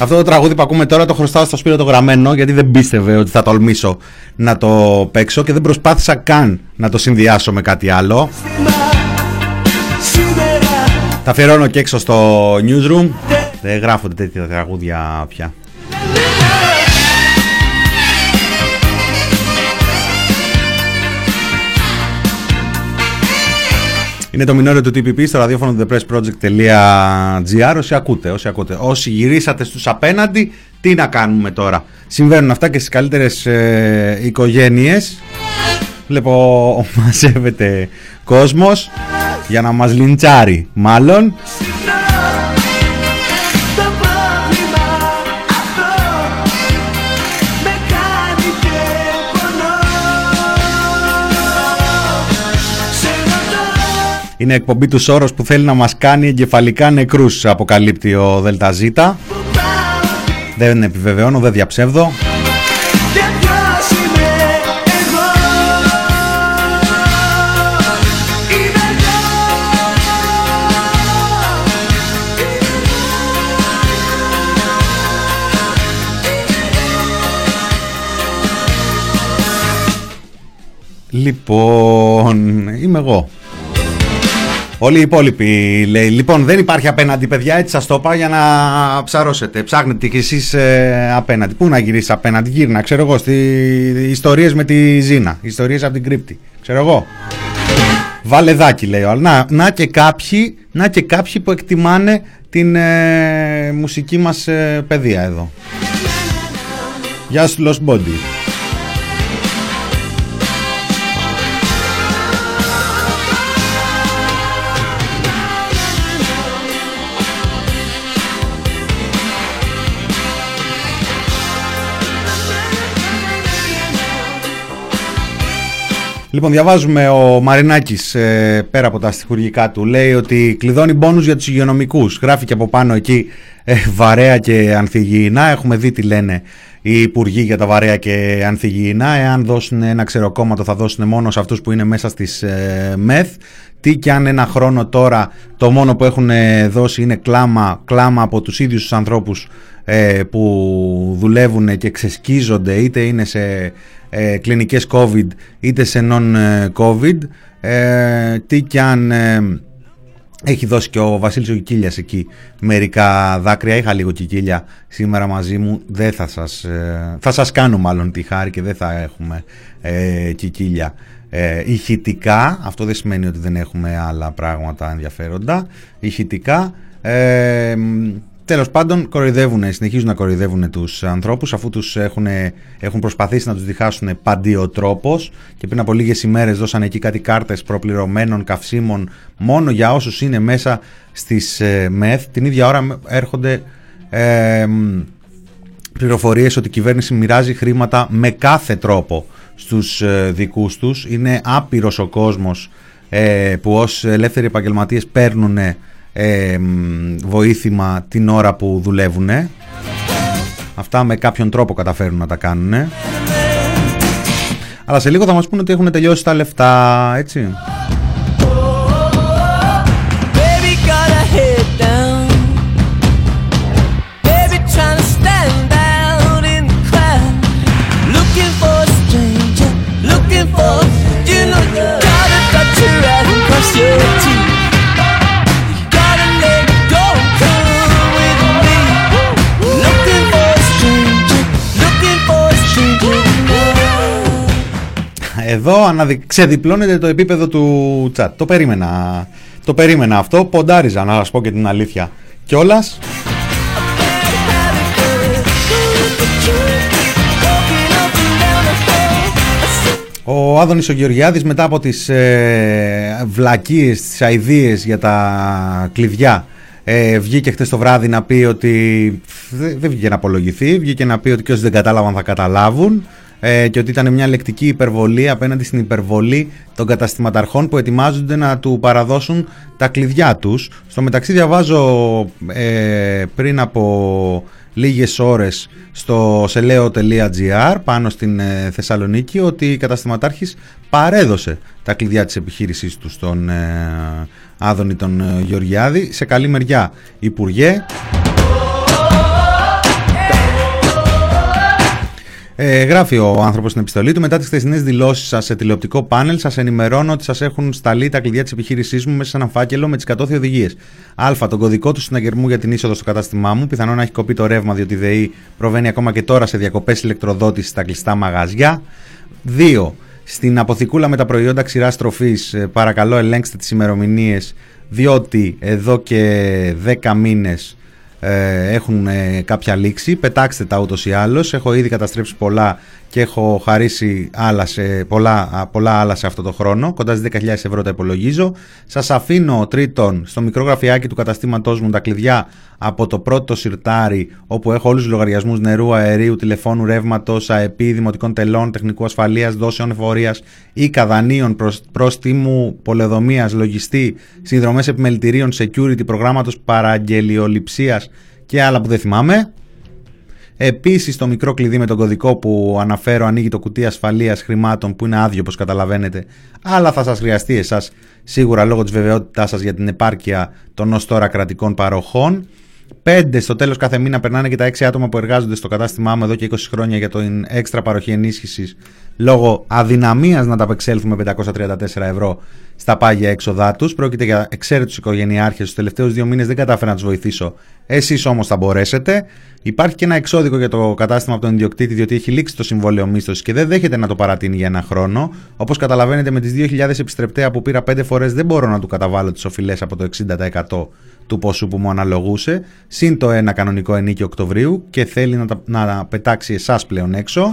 S2: Αυτό το τραγούδι που ακούμε τώρα το χρωστάω στο Σπύρο το γραμμένο γιατί δεν πίστευε ότι θα τολμήσω να το παίξω και δεν προσπάθησα καν να το συνδυάσω με κάτι άλλο. Τα αφιερώνω και έξω στο newsroom. Δεν γράφονται τέτοια τραγούδια πια. Είναι το μηνόριο του TPP στο ραδιόφωνο του thepressproject.gr όσοι ακούτε, όσοι ακούτε. Όσοι γυρίσατε στους απέναντι, τι να κάνουμε τώρα. Συμβαίνουν αυτά και στις καλύτερες ε, οικογένειες. Βλέπω μαζεύεται κόσμος για να μας λιντσάρει μάλλον. Είναι εκπομπή τους Σόρος που θέλει να μας κάνει εγκεφαλικά νεκρούς αποκαλύπτει ο ΔΖ. Δεν επιβεβαιώνω, δεν διαψεύδω.
S10: και ποιος είμαι εγώ; Είμαι εγώ
S2: Λοιπόν, είμαι εγώ. Όλοι οι υπόλοιποι λέει. Λοιπόν, δεν υπάρχει απέναντι, παιδιά. Έτσι σας το είπα για να ψαρώσετε. Ψάχνετε κι εσείς απέναντι. Πού να γυρίσεις απέναντι, γύρνα. Ξέρω εγώ, στι ιστορίες με τη Ζήνα. Ιστορίες από την κρύπτη. Ξέρω εγώ. Βάλε δάκι, λέει ο άλλος. να, να, και κάποιοι, να και κάποιοι που εκτιμάνε την ε, μουσική μας ε, παιδεία εδώ. Γεια σου, Lost Body. Λοιπόν, διαβάζουμε ο Μαρινάκης ε, πέρα από τα στοιχουργικά του. Λέει ότι κλειδώνει μπόνους για τους υγειονομικούς. Γράφει και από πάνω εκεί ε, βαρέα και ανθυγιεινά. Έχουμε δει τι λένε οι υπουργοί για τα βαρέα και ανθυγιεινά. Εάν δώσουν ένα ξεροκόμματο θα δώσουν μόνο σε αυτούς που είναι μέσα στις ε, ΜΕΘ. Τι και αν ένα χρόνο τώρα το μόνο που έχουν ε, δώσει είναι κλάμα, κλάμα από τους ίδιους τους ανθρώπους ε, που δουλεύουν και ξεσκίζονται είτε είναι σε ε, κλινικές COVID είτε σε non-COVID ε, τι και αν ε, έχει δώσει και ο Βασίλης ο Κικίλιας εκεί μερικά δάκρυα. Είχα λίγο Κικίλια σήμερα μαζί μου. Δεν θα σας, ε, θα σας κάνω μάλλον τη χάρη και δεν θα έχουμε ε, Κικίλια. Ε, ηχητικά αυτό δεν σημαίνει ότι δεν έχουμε άλλα πράγματα ενδιαφέροντα. Ηχητικά ε, Τέλος πάντων, κοροϊδεύουν, συνεχίζουν να κοροϊδεύουν τους ανθρώπους αφού τους έχουν, έχουν προσπαθήσει να τους διχάσουν παντιοτρόπω και πριν από λίγες ημέρες δώσαν εκεί κάτι κάρτες προπληρωμένων καυσίμων μόνο για όσους είναι μέσα στις ε, ΜΕΘ. Την ίδια ώρα έρχονται ε, πληροφορίες ότι η κυβέρνηση μοιράζει χρήματα με κάθε τρόπο στους ε, δικούς τους. Είναι άπειρος ο κόσμος ε, που ως ελεύθεροι επαγγελματίες παίρνουν ε, βοήθημα την ώρα που δουλεύουν. Αυτά με κάποιον τρόπο καταφέρουν να τα κάνουν. Αλλά σε λίγο θα μας πούνε ότι έχουν τελειώσει τα λεφτά, έτσι. Εδώ αναδει... ξεδιπλώνεται το επίπεδο του chat. Το περίμενα. Το περίμενα αυτό. Ποντάριζα να σας πω και την αλήθεια. Κιόλας. Ο Άδωνης ο Γεωργιάδης μετά από τις ε, βλακίες, τις αηδίες για τα κλειδιά ε, βγήκε χτες το βράδυ να πει ότι δεν δεν βγήκε να απολογηθεί, βγήκε να πει ότι και όσοι δεν κατάλαβαν θα καταλάβουν ε, και ότι ήταν μια λεκτική υπερβολή απέναντι στην υπερβολή των καταστηματαρχών που ετοιμάζονται να του παραδώσουν τα κλειδιά τους. Στο μεταξύ διαβάζω ε, πριν από λίγες ώρες στο σελέο.gr πάνω στην ε, Θεσσαλονίκη ότι η καταστηματάρχης παρέδωσε τα κλειδιά της επιχείρησής του στον ε, Άδωνη τον ε, Γεωργιάδη σε καλή μεριά Υπουργέ Ε, γράφει ο άνθρωπος στην επιστολή του. Μετά τις χθεσινές δηλώσεις σας σε τηλεοπτικό πάνελ, σας ενημερώνω ότι σας έχουν σταλεί τα κλειδιά της επιχείρησής μου μέσα σε ένα φάκελο με τις κατώθει οδηγίες. Α. Τον κωδικό του συναγερμού για την είσοδο στο κατάστημά μου. Πιθανόν να έχει κοπεί το ρεύμα, διότι η ΔΕΗ προβαίνει ακόμα και τώρα σε διακοπές ηλεκτροδότησης στα κλειστά μαγαζιά. 2. Στην αποθηκούλα με τα προϊόντα ξηράς τροφής, παρακαλώ ελέγξτε τις ημερομηνίες, διότι εδώ και 10 μήνες ε, έχουν ε, κάποια λήξη. Πετάξτε τα ούτως ή άλλως. Έχω ήδη καταστρέψει πολλά και έχω χαρίσει άλλα σε, πολλά, α, πολλά άλλα σε αυτό το χρόνο. Κοντά στις 10.000 ευρώ τα υπολογίζω. Σας αφήνω τρίτον στο μικρό γραφιάκι του καταστήματός μου τα κλειδιά από το πρώτο σιρτάρι όπου έχω όλους τους λογαριασμούς νερού, αερίου, τηλεφώνου, ρεύματος, αεπί, δημοτικών τελών, τεχνικού ασφαλείας, δόσεων εφορίας ή καδανίων προς, πρόστιμου πολεδομίας, λογιστή, συνδρομές επιμελητηρίων, security, προγράμματος παραγγελιοληψίας και άλλα που δεν θυμάμαι. Επίσης το μικρό κλειδί με τον κωδικό που αναφέρω ανοίγει το κουτί ασφαλείας χρημάτων που είναι άδειο όπως καταλαβαίνετε αλλά θα σας χρειαστεί εσάς σίγουρα λόγω της βεβαιότητάς σας για την επάρκεια των ως τώρα κρατικών παροχών. 5 στο τέλος κάθε μήνα περνάνε και τα 6 άτομα που εργάζονται στο κατάστημά μου εδώ και 20 χρόνια για την έξτρα παροχή ενίσχυσης λόγω αδυναμίας να τα απεξέλθουμε 534 ευρώ στα πάγια έξοδά τους. Πρόκειται για εξαίρετους οικογενειάρχες. Τους τελευταίους δύο μήνες δεν κατάφερα να τους βοηθήσω. Εσείς όμως θα μπορέσετε. Υπάρχει και ένα εξώδικο για το κατάστημα από τον ιδιοκτήτη, διότι έχει λήξει το συμβόλαιο μίσθωσης και δεν δέχεται να το παρατείνει για ένα χρόνο. Όπως καταλαβαίνετε, με τις 2.000 επιστρεπτέα που πήρα 5 φορές δεν μπορώ να του καταβάλω τις οφειλές από το 60% του ποσού που μου αναλογούσε. Συν το ένα κανονικό ενίκιο Οκτωβρίου και θέλει να, τα, να πετάξει εσάς πλέον έξω.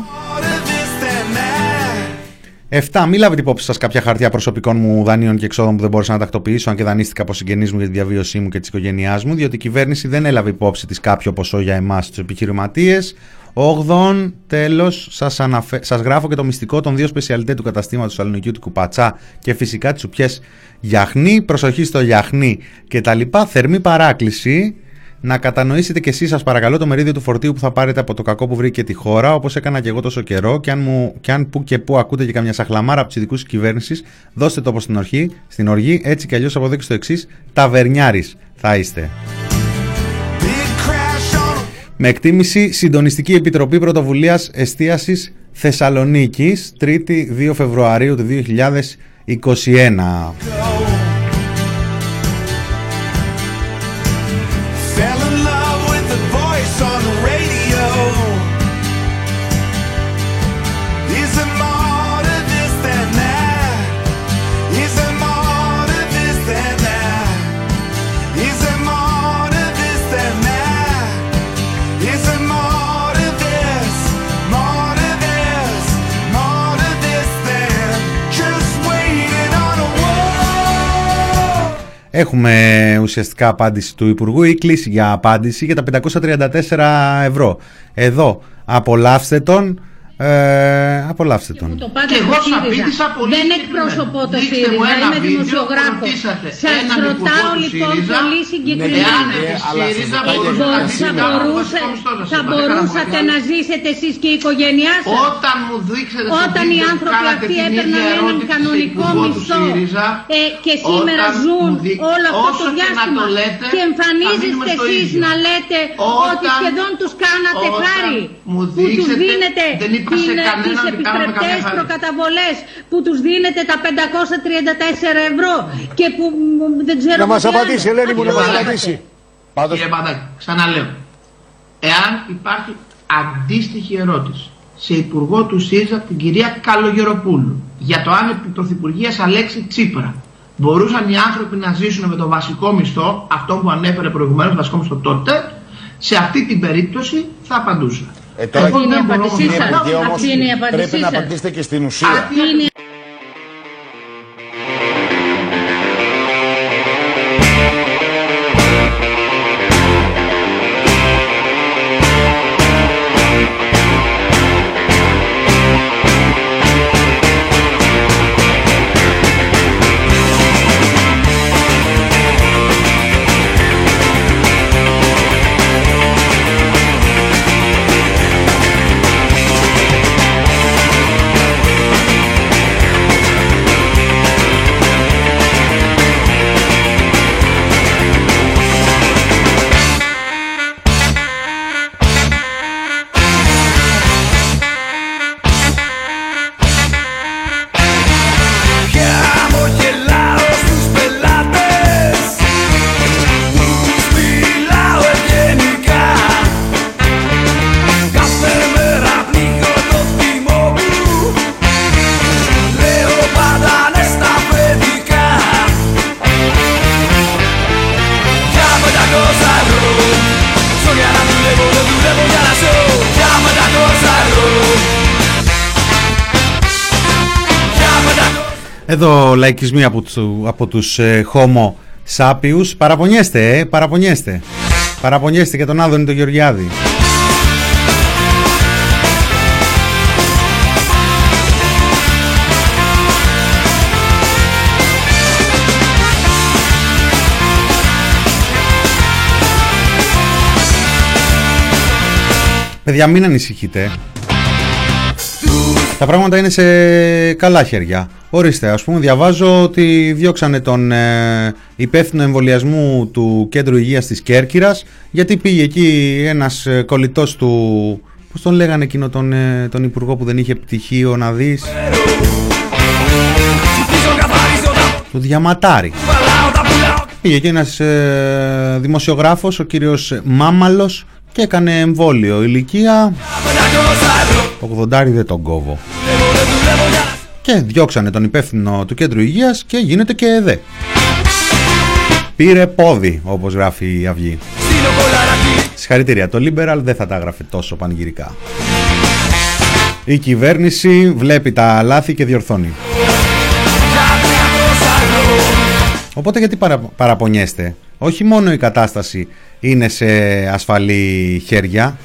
S2: 7. Μην λάβετε υπόψη σας κάποια χαρτιά προσωπικών μου δανείων και εξόδων που δεν μπόρεσα να τακτοποιήσω, αν και δανείστηκα από συγγενείς μου για τη διαβίωσή μου και της οικογένειάς μου, διότι η κυβέρνηση δεν έλαβε υπόψη της κάποιο ποσό για εμάς, τους επιχειρηματίες. 8. Τέλος, σας αναφε... σας γράφω και το μυστικό των δύο σπεσιαλιτέ του καταστήματος του Σαλονικιού του Κουπατσά και φυσικά τι ουπιές Γιαχνή. Προσοχή στο Γιαχνή κτλ. Θερμή παράκληση να κατανοήσετε και εσείς σας παρακαλώ το μερίδιο του φορτίου που θα πάρετε από το κακό που βρήκε τη χώρα, όπως έκανα και εγώ τόσο καιρό και αν, μου, και αν που και που ακούτε και καμιά σαχλαμάρα από τους ειδικούς της κυβέρνησης, δώστε το όπως στην οργή, στην οργή έτσι και αλλιώς από εδώ και στο εξής, ταβερνιάρης θα είστε. Με εκτίμηση Συντονιστική Επιτροπή Πρωτοβουλίας Εστίασης Θεσσαλονίκης, 3η 2 Φεβρουαρίου του 2021. Έχουμε ουσιαστικά απάντηση του Υπουργού ή κλίση για απάντηση για τα 534 ευρώ. Εδώ απολαύστε τον. Ε, απολαύστε τον.
S16: Το πάτε
S17: Και εγώ
S16: στο
S17: σας
S16: ΣΥΡΙΖΑ.
S17: απήντησα πολύ
S16: Δεν
S17: συγκεκριμένα.
S16: εκπροσωπώ το
S17: Δείξτε μου
S16: ΣΥΡΙΖΑ,
S17: ένα
S16: είμαι
S17: βίντεο που
S16: δημοσιογράφος.
S17: ρωτήσατε
S16: Σας
S17: έναν υπουργό
S16: ρωτάω
S17: του
S16: λοιπόν
S17: ΣΥΡΙΖΑ,
S16: πολύ
S17: εάν
S16: συγκεκριμένα.
S17: επί ΣΥΡΙΖΑ
S16: Ε,
S17: μπορούσε
S16: μπο-
S17: να
S16: θα
S17: ζήσει ένα
S16: μπορούσε-
S17: βασικό μισθό, να
S16: Θα
S17: σας
S16: μπορούσατε
S17: παρακαλώ.
S16: να ζήσετε εσείς και η οικογένειά σας.
S17: Όταν μου δείξετε στο
S16: Όταν οι
S17: βίντεο που
S16: άνθρωποι
S17: κάνατε
S16: αυτοί
S17: την
S16: έπαιρναν
S17: ίδια
S16: έναν
S17: ερώτηση σε
S16: κανονικό
S17: υπουργό του
S16: μισθό
S17: ΣΥΡΙΖΑ,
S16: ε, και σήμερα
S17: όταν
S16: ζουν
S17: μου δει-
S16: όλο αυτό
S17: όσο
S16: το
S17: και να
S16: διάστημα
S17: το λέτε,
S16: και
S17: θα
S16: εμφανίζεστε
S17: μείνουμε στο
S16: εσείς
S17: ίδιο.
S16: να λέτε ότι
S17: Όταν-
S16: σχεδόν τους κάνατε
S17: όταν
S16: χάρη
S17: μου
S16: που τους
S17: δείξετε,
S16: δίνετε
S17: δεν είπα σε
S16: την-
S17: κανέναν
S16: τις
S17: ότι κάναμε καμία
S16: επιστρεπτές
S17: χάρη.
S16: προκαταβολές που τους δίνετε τα 534 ευρώ και που μ, δεν ξέρω
S17: Να μας
S16: τι άλλο.
S17: απαντήσει, Ελένη μου, να
S16: Αυτό
S17: μας
S16: είπατε.
S17: απαντήσει. Κύριε Παντάκη, ξαναλέω. Εάν υπάρχει αντίστοιχη ερώτηση σε υπουργό του ΣΥΡΙΖΑ, την κυρία Καλογεροπούλου, για το αν επί πρωθυπουργίας Αλέξη Τσίπρα μπορούσαν οι άνθρωποι να ζήσουν με το βασικό μισθό, αυτό που ανέφερε προηγουμένως, βασικό μισθό τότε, σε αυτή την περίπτωση θα απαντούσα.
S18: Ε, τώρα,
S16: Αυτή είναι η
S18: κύριε
S16: απάντησή
S18: Υπουργέ,
S16: σας.
S18: όμως
S16: Αυτή είναι η απάντησή
S18: Πρέπει να
S16: σας.
S18: απαντήσετε και στην ουσία.
S2: Εδώ λαϊκισμοί από, του, από τους ε, Homo sapiens. Παραπονιέστε, ε, παραπονιέστε. Παραπονιέστε και τον Άδωνη τον Γεωργιάδη. Παιδιά, μην ανησυχείτε. Τα πράγματα είναι σε καλά χέρια. Ορίστε, ας πούμε, διαβάζω ότι διώξανε τον ε, υπεύθυνο εμβολιασμού του Κέντρου Υγείας της Κέρκυρας γιατί πήγε εκεί ένας ε, κολλητός του... Πώς τον λέγανε εκείνο τον, ε, τον υπουργό που δεν είχε πτυχίο να δεις... Του Διαματάρη. Πήγε εκεί ένας ε, δημοσιογράφος, ο κύριος Μάμαλος και έκανε εμβόλιο ηλικία 80 δεν τον κόβω. Και διώξανε τον υπεύθυνο του κέντρου υγείας και γίνεται και εδέ. Πήρε πόδι, όπως γράφει η Αυγή. Συγχαρητήρια. Το Liberal δεν θα τα έγραφε τόσο πανηγυρικά. Η κυβέρνηση βλέπει τα λάθη και διορθώνει. Οπότε γιατί παρα, παραπονιέστε; Όχι μόνο η κατάσταση είναι σε ασφαλή χέρια.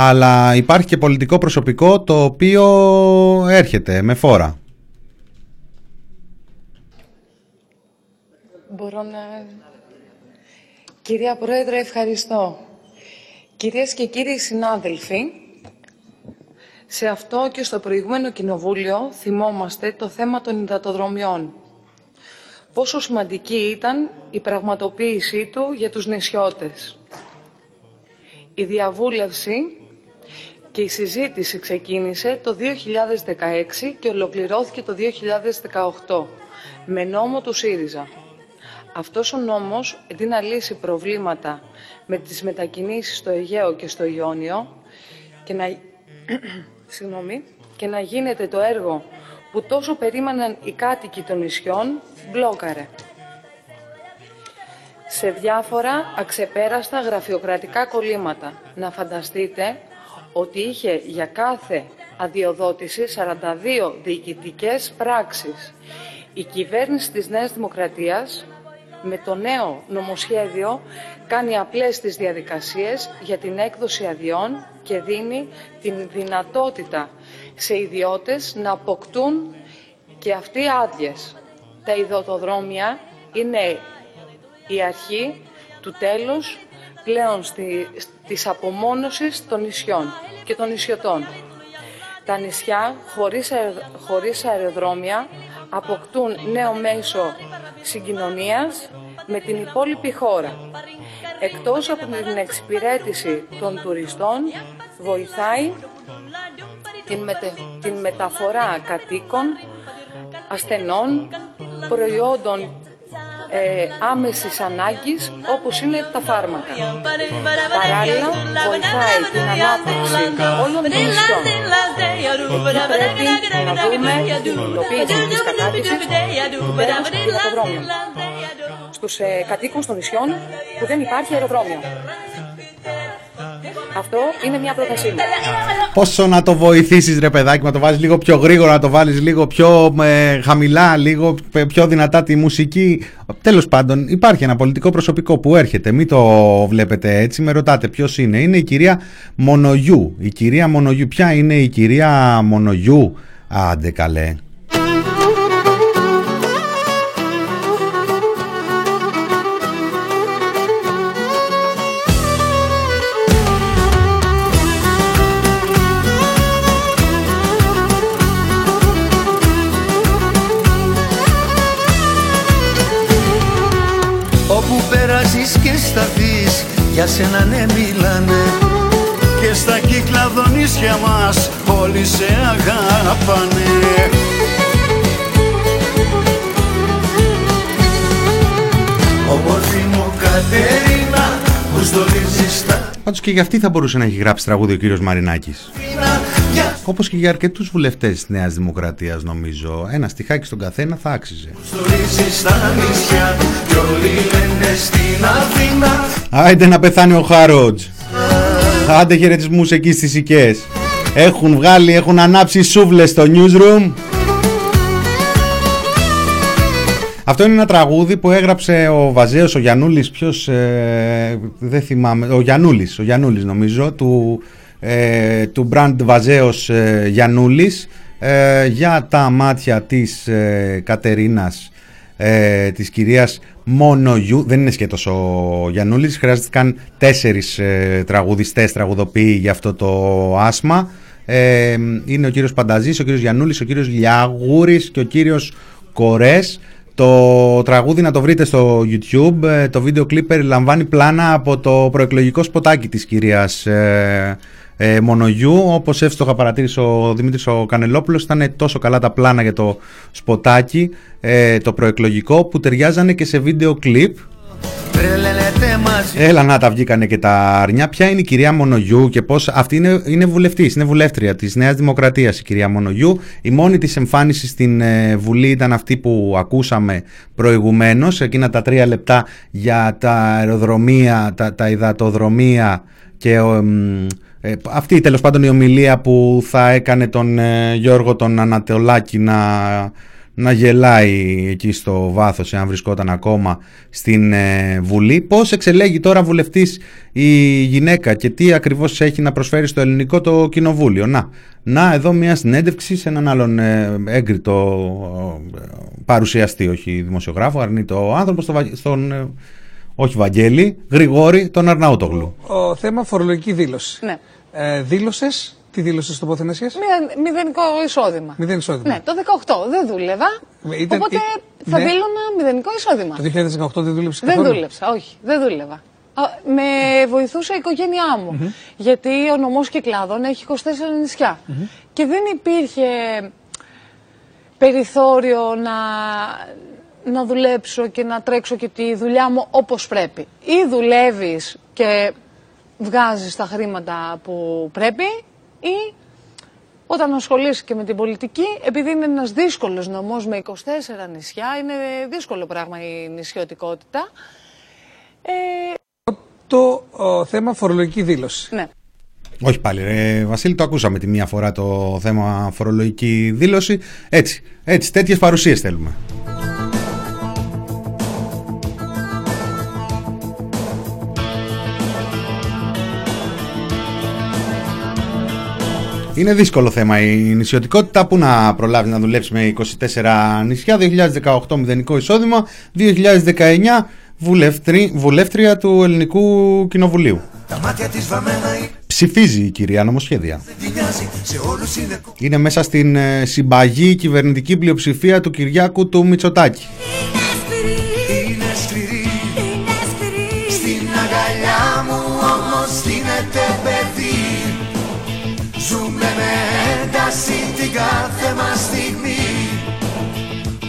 S2: Αλλά υπάρχει και πολιτικό προσωπικό το οποίο έρχεται με φόρα.
S19: Μπορώ να... Κυρία Πρόεδρε, ευχαριστώ. Κυρίες και κύριοι συνάδελφοι, σε αυτό και στο προηγούμενο κοινοβούλιο θυμόμαστε το θέμα των υδατοδρομιών. Πόσο σημαντική ήταν η πραγματοποίησή του για τους νησιώτες. Η διαβούλευση και η συζήτηση ξεκίνησε το 2016 και ολοκληρώθηκε το 2018 με νόμο του ΣΥΡΙΖΑ. Αυτός ο νόμος, αντί να λύσει προβλήματα με τις μετακινήσεις στο Αιγαίο και στο Ιόνιο και να, Συγγνώμη, και να γίνεται το έργο που τόσο περίμεναν οι κάτοικοι των νησιών, μπλόκαρε. Σε διάφορα αξεπέραστα γραφειοκρατικά κολλήματα. Να φανταστείτε ότι είχε για κάθε αδειοδότηση 42 διοικητικές πράξεις. Η κυβέρνηση της Νέας Δημοκρατίας με το νέο νομοσχέδιο κάνει απλές τις διαδικασίες για την έκδοση αδειών και δίνει την δυνατότητα σε ιδιώτες να αποκτούν και αυτοί άδειες. Τα ιδωτοδρόμια είναι η αρχή του τέλους πλέον στη, της απομόνωσης των νησιών και των νησιωτών. Τα νησιά χωρίς, αεροδ- χωρίς αεροδρόμια αποκτούν νέο μέσο συγκοινωνίας με την υπόλοιπη χώρα. Εκτός από την εξυπηρέτηση των τουριστών, βοηθάει την, μετε- την μεταφορά κατοίκων, ασθενών, προϊόντων ε, άμεσης ανάγκης όπως είναι τα φάρμακα. Παράλληλα βοηθάει την ανάπτυξη όλων των νησιών. Πρέπει να δούμε την υλοποίηση της κατάρτισης του μπέρδους του αεροδρόμιου. Στους ε, κατοίκους των νησιών που δεν υπάρχει αεροδρόμιο. Αυτό είναι μια πρότασή μου.
S2: Πόσο να το βοηθήσεις, ρε παιδάκι, να το βάλεις λίγο πιο γρήγορα, να το βάλεις λίγο πιο ε, χαμηλά, λίγο π- πιο δυνατά τη μουσική. Τέλος πάντων, υπάρχει ένα πολιτικό προσωπικό που έρχεται. Μην το βλέπετε έτσι. Με ρωτάτε ποιος είναι. Είναι η κυρία Μονογιού. Η κυρία Μονογιού. Ποια είναι η κυρία Μονογιού; Άντε καλέ.
S10: Για σένα ναι μιλάνε Και στα κύκλα δονήσια μας όλοι σε αγάπανε Όμορφη μου Κατερίνα που στολίζεις τα
S2: Πάντως και για αυτή θα μπορούσε να έχει γράψει τραγούδι ο κύριος Μαρινάκης.
S10: φύλλα για
S2: Όπως και για αρκετούς βουλευτές της Νέας Δημοκρατίας, νομίζω. Ένα στιχάκι στον καθένα θα άξιζε.
S10: στολίζεις τα νησιά Κι όλοι λένε στην Αθήνα
S2: Άιντε να πεθάνει ο Χάροτζ. Άντε χαιρετισμούς εκεί στις οικέ. Έχουν βγάλει, έχουν ανάψει σούβλες στο newsroom. Αυτό είναι ένα τραγούδι που έγραψε ο Βαζέος, ο Γιαννούλης, ποιος, ε, δεν θυμάμαι, ο Γιαννούλης, ο Γιαννούλης νομίζω, του, ε, του brand Βαζέος ε, Γιαννούλης, ε, για τα μάτια της ε, Κατερίνας, ε, της κυρίας Μονογιού, δεν είναι σκέτος ο Γιαννούλης, χρειάστηκαν τέσσερις ε, τραγουδιστές, τραγουδοποιοί για αυτό το άσμα. Ε, είναι ο κύριος Πανταζής, ο κύριος Γιαννούλης, ο κύριος Λιαγούρης και ο κύριος Κορές. Το τραγούδι να το βρείτε στο YouTube. Ε, Το βίντεο κλιπ περιλαμβάνει πλάνα από το προεκλογικό σποτάκι της κυρίας ε, ε, Μονογιού. Όπως εύστοχα παρατήρησε ο Δημήτρης ο Κανελόπουλος, ήταν τόσο καλά τα πλάνα για το σποτάκι, ε, το προεκλογικό, που ταιριάζανε και σε βίντεο κλιπ.
S10: Τρελαίνετε μαζί
S2: Έλα να τα βγήκανε και τα αρνιά. Ποια είναι η κυρία Μονογιού και πώς αυτή είναι, είναι βουλευτής, είναι βουλεύτρια της Νέας Δημοκρατίας η κυρία Μονογιού. Η μόνη της εμφάνισης στην ε, Βουλή ήταν αυτή που ακούσαμε προηγουμένως, εκείνα τα τρία λεπτά για τα αεροδρομία, τα, τα υδατοδρομία και ο, εμ, ε, αυτή τέλος πάντων η ομιλία που θα έκανε τον ε, Γιώργο τον Ανατολάκη να να γελάει εκεί στο βάθος εάν βρισκόταν ακόμα στην ε, Βουλή. Πώς εξελέγει τώρα βουλευτής η γυναίκα και τι ακριβώς έχει να προσφέρει στο ελληνικό το κοινοβούλιο. Να, να εδώ μια συνέντευξη σε έναν άλλον ε, έγκριτο ε, παρουσιαστή, όχι δημοσιογράφο, αρνείται ο άνθρωπος, στο, Βα- στον, ε, όχι Βαγγέλη, Γρηγόρη, τον Αρναούτογλου.
S18: Ο θέμα φορολογική δήλωση.
S19: Ναι.
S18: Ε, δήλωσες, τι δήλωσες στο ποθενέσιας;
S19: Μηδεν- Μηδενικό εισόδημα.
S18: Μηδέν εισόδημα.
S19: Ναι, το 18 δεν δούλευα.
S18: Ήταν-
S19: οπότε
S18: ε,
S19: θα
S18: ναι.
S19: δήλωνα μηδενικό εισόδημα.
S18: Το 2018 δεν δούλεψες
S19: Δεν
S18: καθόλου;
S19: δούλεψα, όχι, δεν δούλευα. Α, Με βοηθούσε η οικογένειά μου. Γιατί ο νομός Κυκλάδων έχει 24 νησιά. Και δεν υπήρχε περιθώριο να, να δουλέψω και να τρέξω και τη δουλειά μου όπως πρέπει. Ή δουλεύεις και βγάζεις τα χρήματα που πρέπει ή όταν ασχολείσαι και με την πολιτική, επειδή είναι ένας δύσκολος νομός με 24 νησιά, είναι δύσκολο πράγμα η νησιωτικότητα. Ε,
S18: Το ο, θέμα φορολογική δήλωση.
S19: ναι.
S2: Όχι πάλι, ρε Βασίλη, το ακούσαμε τη μία φορά το θέμα φορολογική δήλωση. Έτσι, έτσι τέτοιες παρουσίες θέλουμε. Είναι δύσκολο θέμα η νησιωτικότητα. Πού να προλάβει να δουλέψει με 24 νησιά. 2018 μηδενικό εισόδημα. 2019 βουλεύτρι, βουλεύτρια του Ελληνικού Κοινοβουλίου.
S9: Τα μάτια της βαμμένα
S2: Ψηφίζει η κυρία νομοσχέδια.
S9: δεν νοιάζει Σε όλους είναι
S2: Είναι μέσα στην ε, συμπαγή κυβερνητική πλειοψηφία του Κυριάκου του Μητσοτάκη.
S9: Ζούμε με ένταση την κάθε μας στιγμή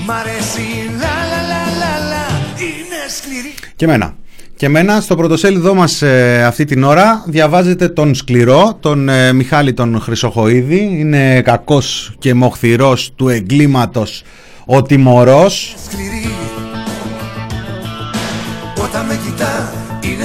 S9: Μ' αρέσει λα λα λα λα λα Είναι σκληρή
S2: Και εμένα. Και εμένα στο πρωτοσέλιδό μας ε, αυτή την ώρα διαβάζετε τον σκληρό, τον ε, Μιχάλη τον Χρυσοχοίδη. Είναι κακός και μοχθηρός του εγκλήματος ο τιμωρός.
S9: σκληρή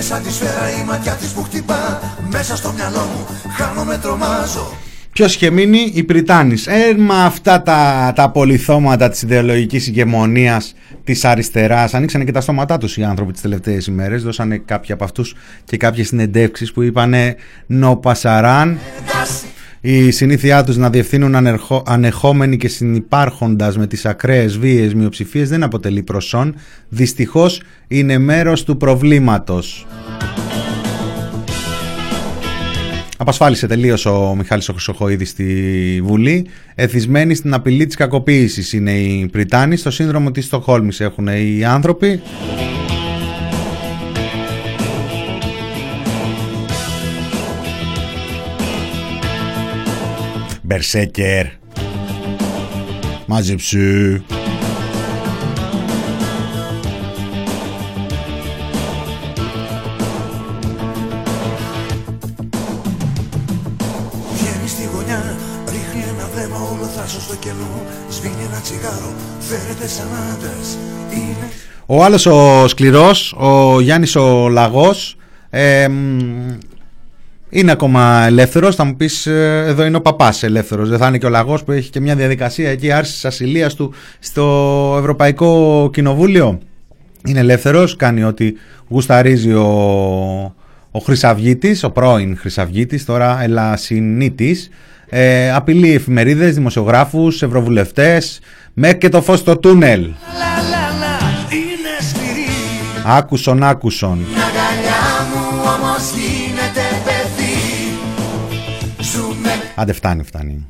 S9: σαν τη σφαίρα η ματιά της που χτυπά Μέσα στο μυαλό μου χάνομαι τρομάζω
S2: Ποιος είχε μείνει, η Πριτάνης. Ε, μα αυτά τα, τα πολυθώματα της ιδεολογικής ηγεμονίας της αριστεράς ανοίξανε και τα στόματά τους οι άνθρωποι τις τελευταίες ημέρες. Δώσανε κάποιοι από αυτούς και κάποιες συνεντεύξεις που είπανε «Νο πασαράν». Η συνήθειά τους να διευθύνουν ανερχο, ανεχόμενοι και συνυπάρχοντας με τις ακραίες βίαιες μειοψηφίες δεν αποτελεί προσόν. Δυστυχώς είναι μέρος του προβλήματος. Απασφάλισε τελείως ο Μιχάλης ο Χρυσοχοίδης στη Βουλή. Εθισμένοι στην απειλή της κακοποίησης είναι οι Πριτάνοι. Στο σύνδρομο της Στοχόλμης έχουν οι άνθρωποι.
S9: Άντρας. Είναι
S2: Ο άλλος ο σκληρός, ο Γιάννης ο Λαγός, ε, μ, είναι ακόμα ελεύθερος. Θα μου πεις, ε, εδώ είναι ο παπάς ελεύθερος. Δεν θα είναι και ο Λαγός που έχει και μια διαδικασία εκεί άρσης ασυλίας του στο Ευρωπαϊκό Κοινοβούλιο. Είναι ελεύθερος, κάνει ό,τι γουσταρίζει ο, ο Χρυσαυγίτης, ο πρώην Χρυσαυγίτης, τώρα Ελασινίτης. Ε, απειλεί εφημερίδες, δημοσιογράφους, ευρωβουλευτές, μέχρι και το φως στο τούνελ.
S9: είναι σκληρή
S2: Άκουσον, άκουσον. Άντε φτάνει, φτάνει.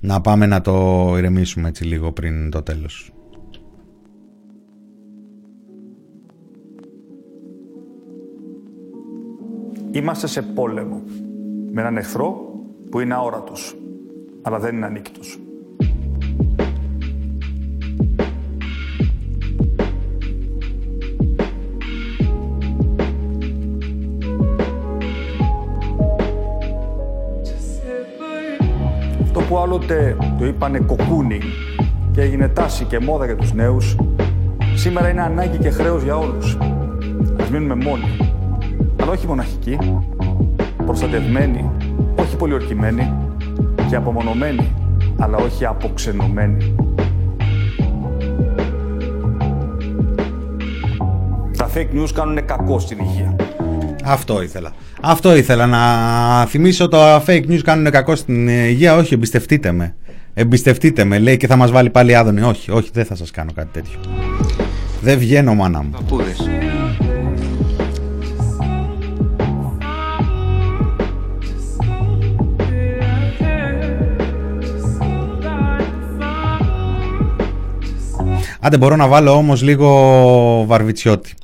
S2: Να πάμε να το ηρεμήσουμε έτσι λίγο πριν το τέλος.
S20: Είμαστε σε πόλεμο με έναν εχθρό που είναι αόρατος, αλλά δεν είναι ανίκητος. Που άλλοτε το είπανε κοκούνι και έγινε τάση και μόδα για τους νέους, σήμερα είναι ανάγκη και χρέος για όλους. Ας μείνουμε μόνοι, αλλά όχι μοναχικοί, προστατευμένοι, όχι πολιορκημένοι και απομονωμένοι, αλλά όχι αποξενωμένοι. Τα fake news κάνουν κακό στην υγεία.
S2: Αυτό ήθελα. Αυτό ήθελα να θυμίσω. Το fake news κάνουν κακό στην υγεία. Όχι, εμπιστευτείτε με. Εμπιστευτείτε με, λέει και θα μας βάλει πάλι άδωνη. Όχι, όχι, δεν θα σας κάνω κάτι τέτοιο. Δεν βγαίνω, μάνα μου.
S10: Παππούδες.
S2: Άντε μπορώ να βάλω όμως λίγο βαρβιτσιώτη.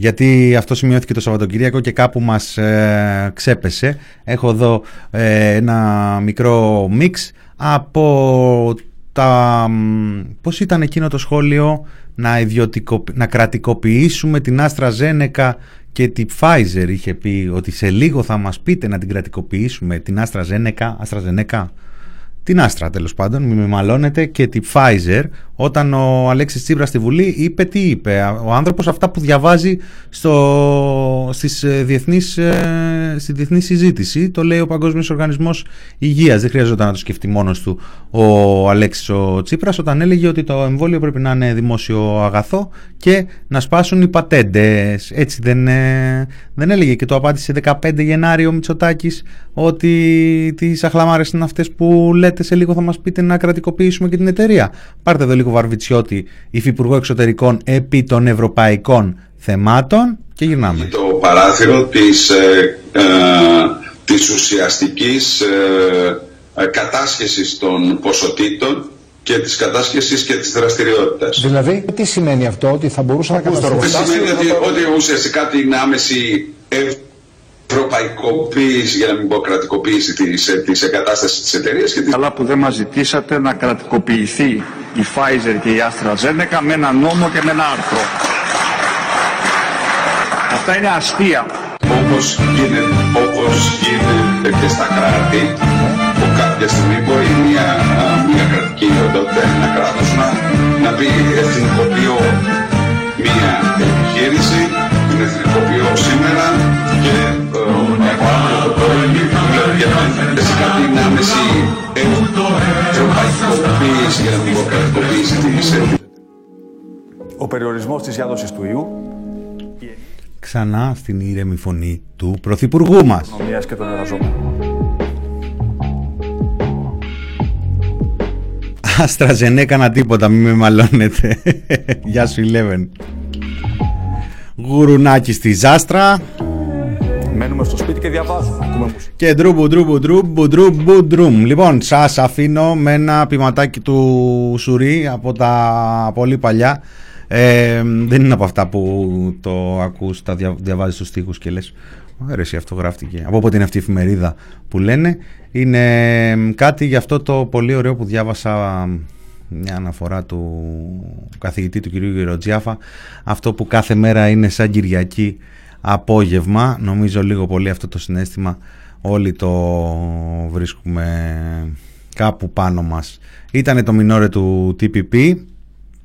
S2: Γιατί αυτό σημειώθηκε το Σαββατοκύριακο και κάπου μας ε, ξέπεσε. Έχω εδώ ε, ένα μικρό μίξ από τα... μ, Πώς ήταν εκείνο το σχόλιο να, ιδιωτικο... να κρατικοποιήσουμε την Άστρα Ζένεκα και τη Pfizer είχε πει ότι σε λίγο θα μας πείτε να την κρατικοποιήσουμε την Άστρα Ζένεκα, Άστρα Ζενέκα, την Άστρα τέλος πάντων, μη με μαλώνετε και τη Pfizer όταν ο Αλέξης Τσίπρας στη Βουλή είπε τι είπε ο άνθρωπος αυτά που διαβάζει στο, στις ε, διεθνείς ε, στη διεθνή συζήτηση. Το λέει ο Παγκόσμιος Οργανισμός Υγείας. Δεν χρειαζόταν να το σκεφτεί μόνος του ο Αλέξης ο Τσίπρας όταν έλεγε ότι το εμβόλιο πρέπει να είναι δημόσιο αγαθό και να σπάσουν οι πατέντες. Έτσι δεν, ε, δεν έλεγε και το απάντησε 15 Γενάρη ο Μητσοτάκης ότι τις αχλαμάρες είναι αυτές που λέτε σε λίγο θα μας πείτε να κρατικοποιήσουμε και την εταιρεία. Πάρτε εδώ λίγο Βαρβιτσιώτη, υφυπουργό εξωτερικών επί των ευρωπαϊκών θεμάτων και γυρνάμε.
S21: το παράθυρο της, ε, ε, της ουσιαστικής ε, ε, κατάσχεσης των ποσοτήτων και της κατάσχεσης και της δραστηριότητας.
S22: Δηλαδή, τι σημαίνει αυτό, ότι θα μπορούσα να
S21: Δεν
S22: καταστροφτεί.
S21: σημαίνει ότι, ότι ουσιαστικά την άμεση ευρωπαϊκοποίηση, για να μην πω κρατικοποίηση της, ε, της εγκατάστασης της εταιρείας και της...
S20: Καλά που δεν μας ζητήσατε να κρατικοποιηθεί η Pfizer και η AstraZeneca με ένα νόμο και με ένα άρθρο. Αυτά είναι αστεία.
S21: όπως γίνεται, όπως γίνεται και στα κράτη που κάποια στιγμή μπορεί μια, α, μια κρατική οντότητα, ένα κράτος να, να πει εθνικοποιώ μια επιχείρηση, την εθνικοποιώ σήμερα και ε, από αύριο το πρωί δηλαδή για να μην σε κάτι την άμεση ευρωπαϊκοποίηση για να μην πω κρατικοποίηση της
S20: Ο περιορισμός της διάδοσης του ιού,
S2: Ξανά στην ήρεμη φωνή του Πρωθυπουργού μας.
S20: οικονομίας και των εργαζόμενων.
S2: Άστραζεν έκανα τίποτα, μην με μαλώνετε. Γεια σου, Ηλέβεν. Γουρουνάκι στη Ζάστρα.
S20: Μένουμε στο σπίτι και διαβάζουμε. Ακούμε μουσική.
S2: Και ντρούμπου ντρούμπου ντρούμπου ντρούμπου ντρούμ. Λοιπόν, σας αφήνω με ένα ποιηματάκι του Σουρή από τα πολύ παλιά. Ε, δεν είναι από αυτά που το ακούς, τα δια, διαβάζεις στους στίχους και λες Ωραία, εσύ αυτό γράφτηκε. Από πότε είναι αυτή η εφημερίδα που λένε. Είναι κάτι για αυτό το πολύ ωραίο που διάβασα μια αναφορά του καθηγητή του κυρίου Γεροτζιάφα. Αυτό που κάθε μέρα είναι σαν Κυριακή απόγευμα. Νομίζω λίγο πολύ αυτό το συνέστημα όλοι το βρίσκουμε κάπου πάνω μας. Ήτανε το μινόρε του TPP,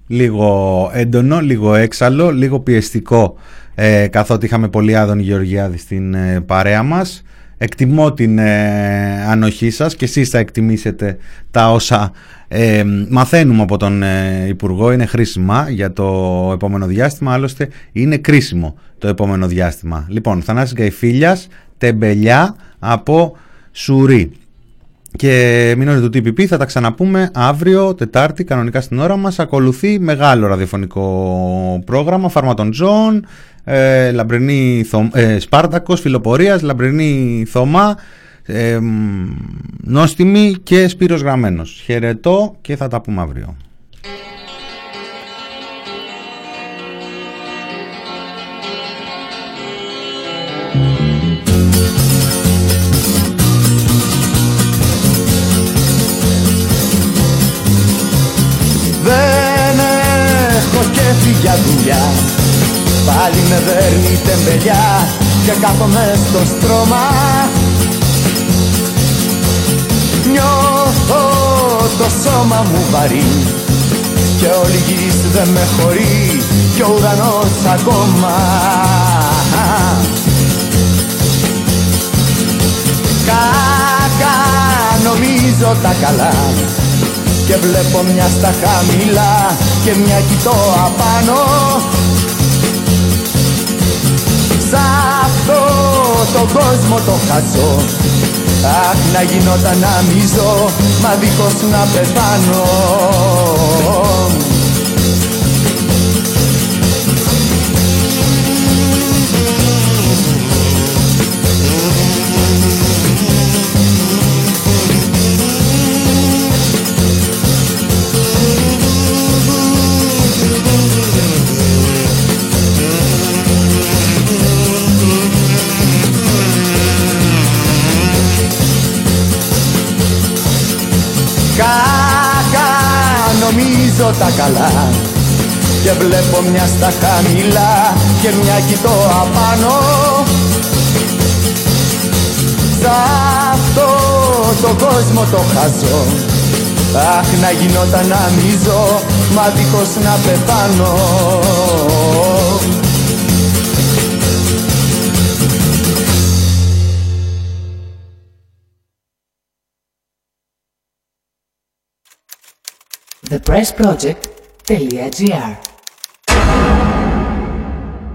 S2: λίγο έντονο, λίγο έξαλλο, λίγο πιεστικό ε, καθότι είχαμε πολύ άδων Γεωργιάδη στην ε, παρέα μας. Εκτιμώ την ε, ανοχή σας και εσείς θα εκτιμήσετε τα όσα ε, μαθαίνουμε από τον ε, Υπουργό. Είναι χρήσιμα για το επόμενο διάστημα, άλλωστε είναι κρίσιμο το επόμενο διάστημα. Λοιπόν, Θανάσης Γκαϊφίλιας, τεμπελιά από Σουρή. Και μηνΌρε του TPP θα τα ξαναπούμε αύριο, Τετάρτη, κανονικά στην ώρα μας. Ακολουθεί μεγάλο ραδιοφωνικό πρόγραμμα, Φάρματον Τζον, ε, Λαμπρινή Θω, ε, Σπάρτακος, Φιλοπορίας, Λαμπρινή Θωμά, ε, μ, Νόστιμη και Σπύρος Γραμμένος. Χαιρετώ και θα τα πούμε αύριο.
S9: Δεν έχω κέφι για δουλειά Πάλι με δέρνει τεμπελιά Και κάθομαι στο στρώμα Νιώθω το σώμα μου βαρύ Και όλη γης δεν με χωρεί Και ο ουρανός ακόμα. Κάκα νομίζω τα καλά και βλέπω μια στα χαμηλά και μια κοιτώ απάνω. Σ' αυτό το κόσμο το χαζό Αχ να γινόταν να μίζω μα δίχως να πεθάνω τα καλά. Και βλέπω μια στα χαμηλά Και μια κοιτώ απάνω. Σ' αυτό το κόσμο το χαζό. Αχ να γινόταν να μίζω Μα δίχως να πεθάνω
S23: enterpriseproject.gr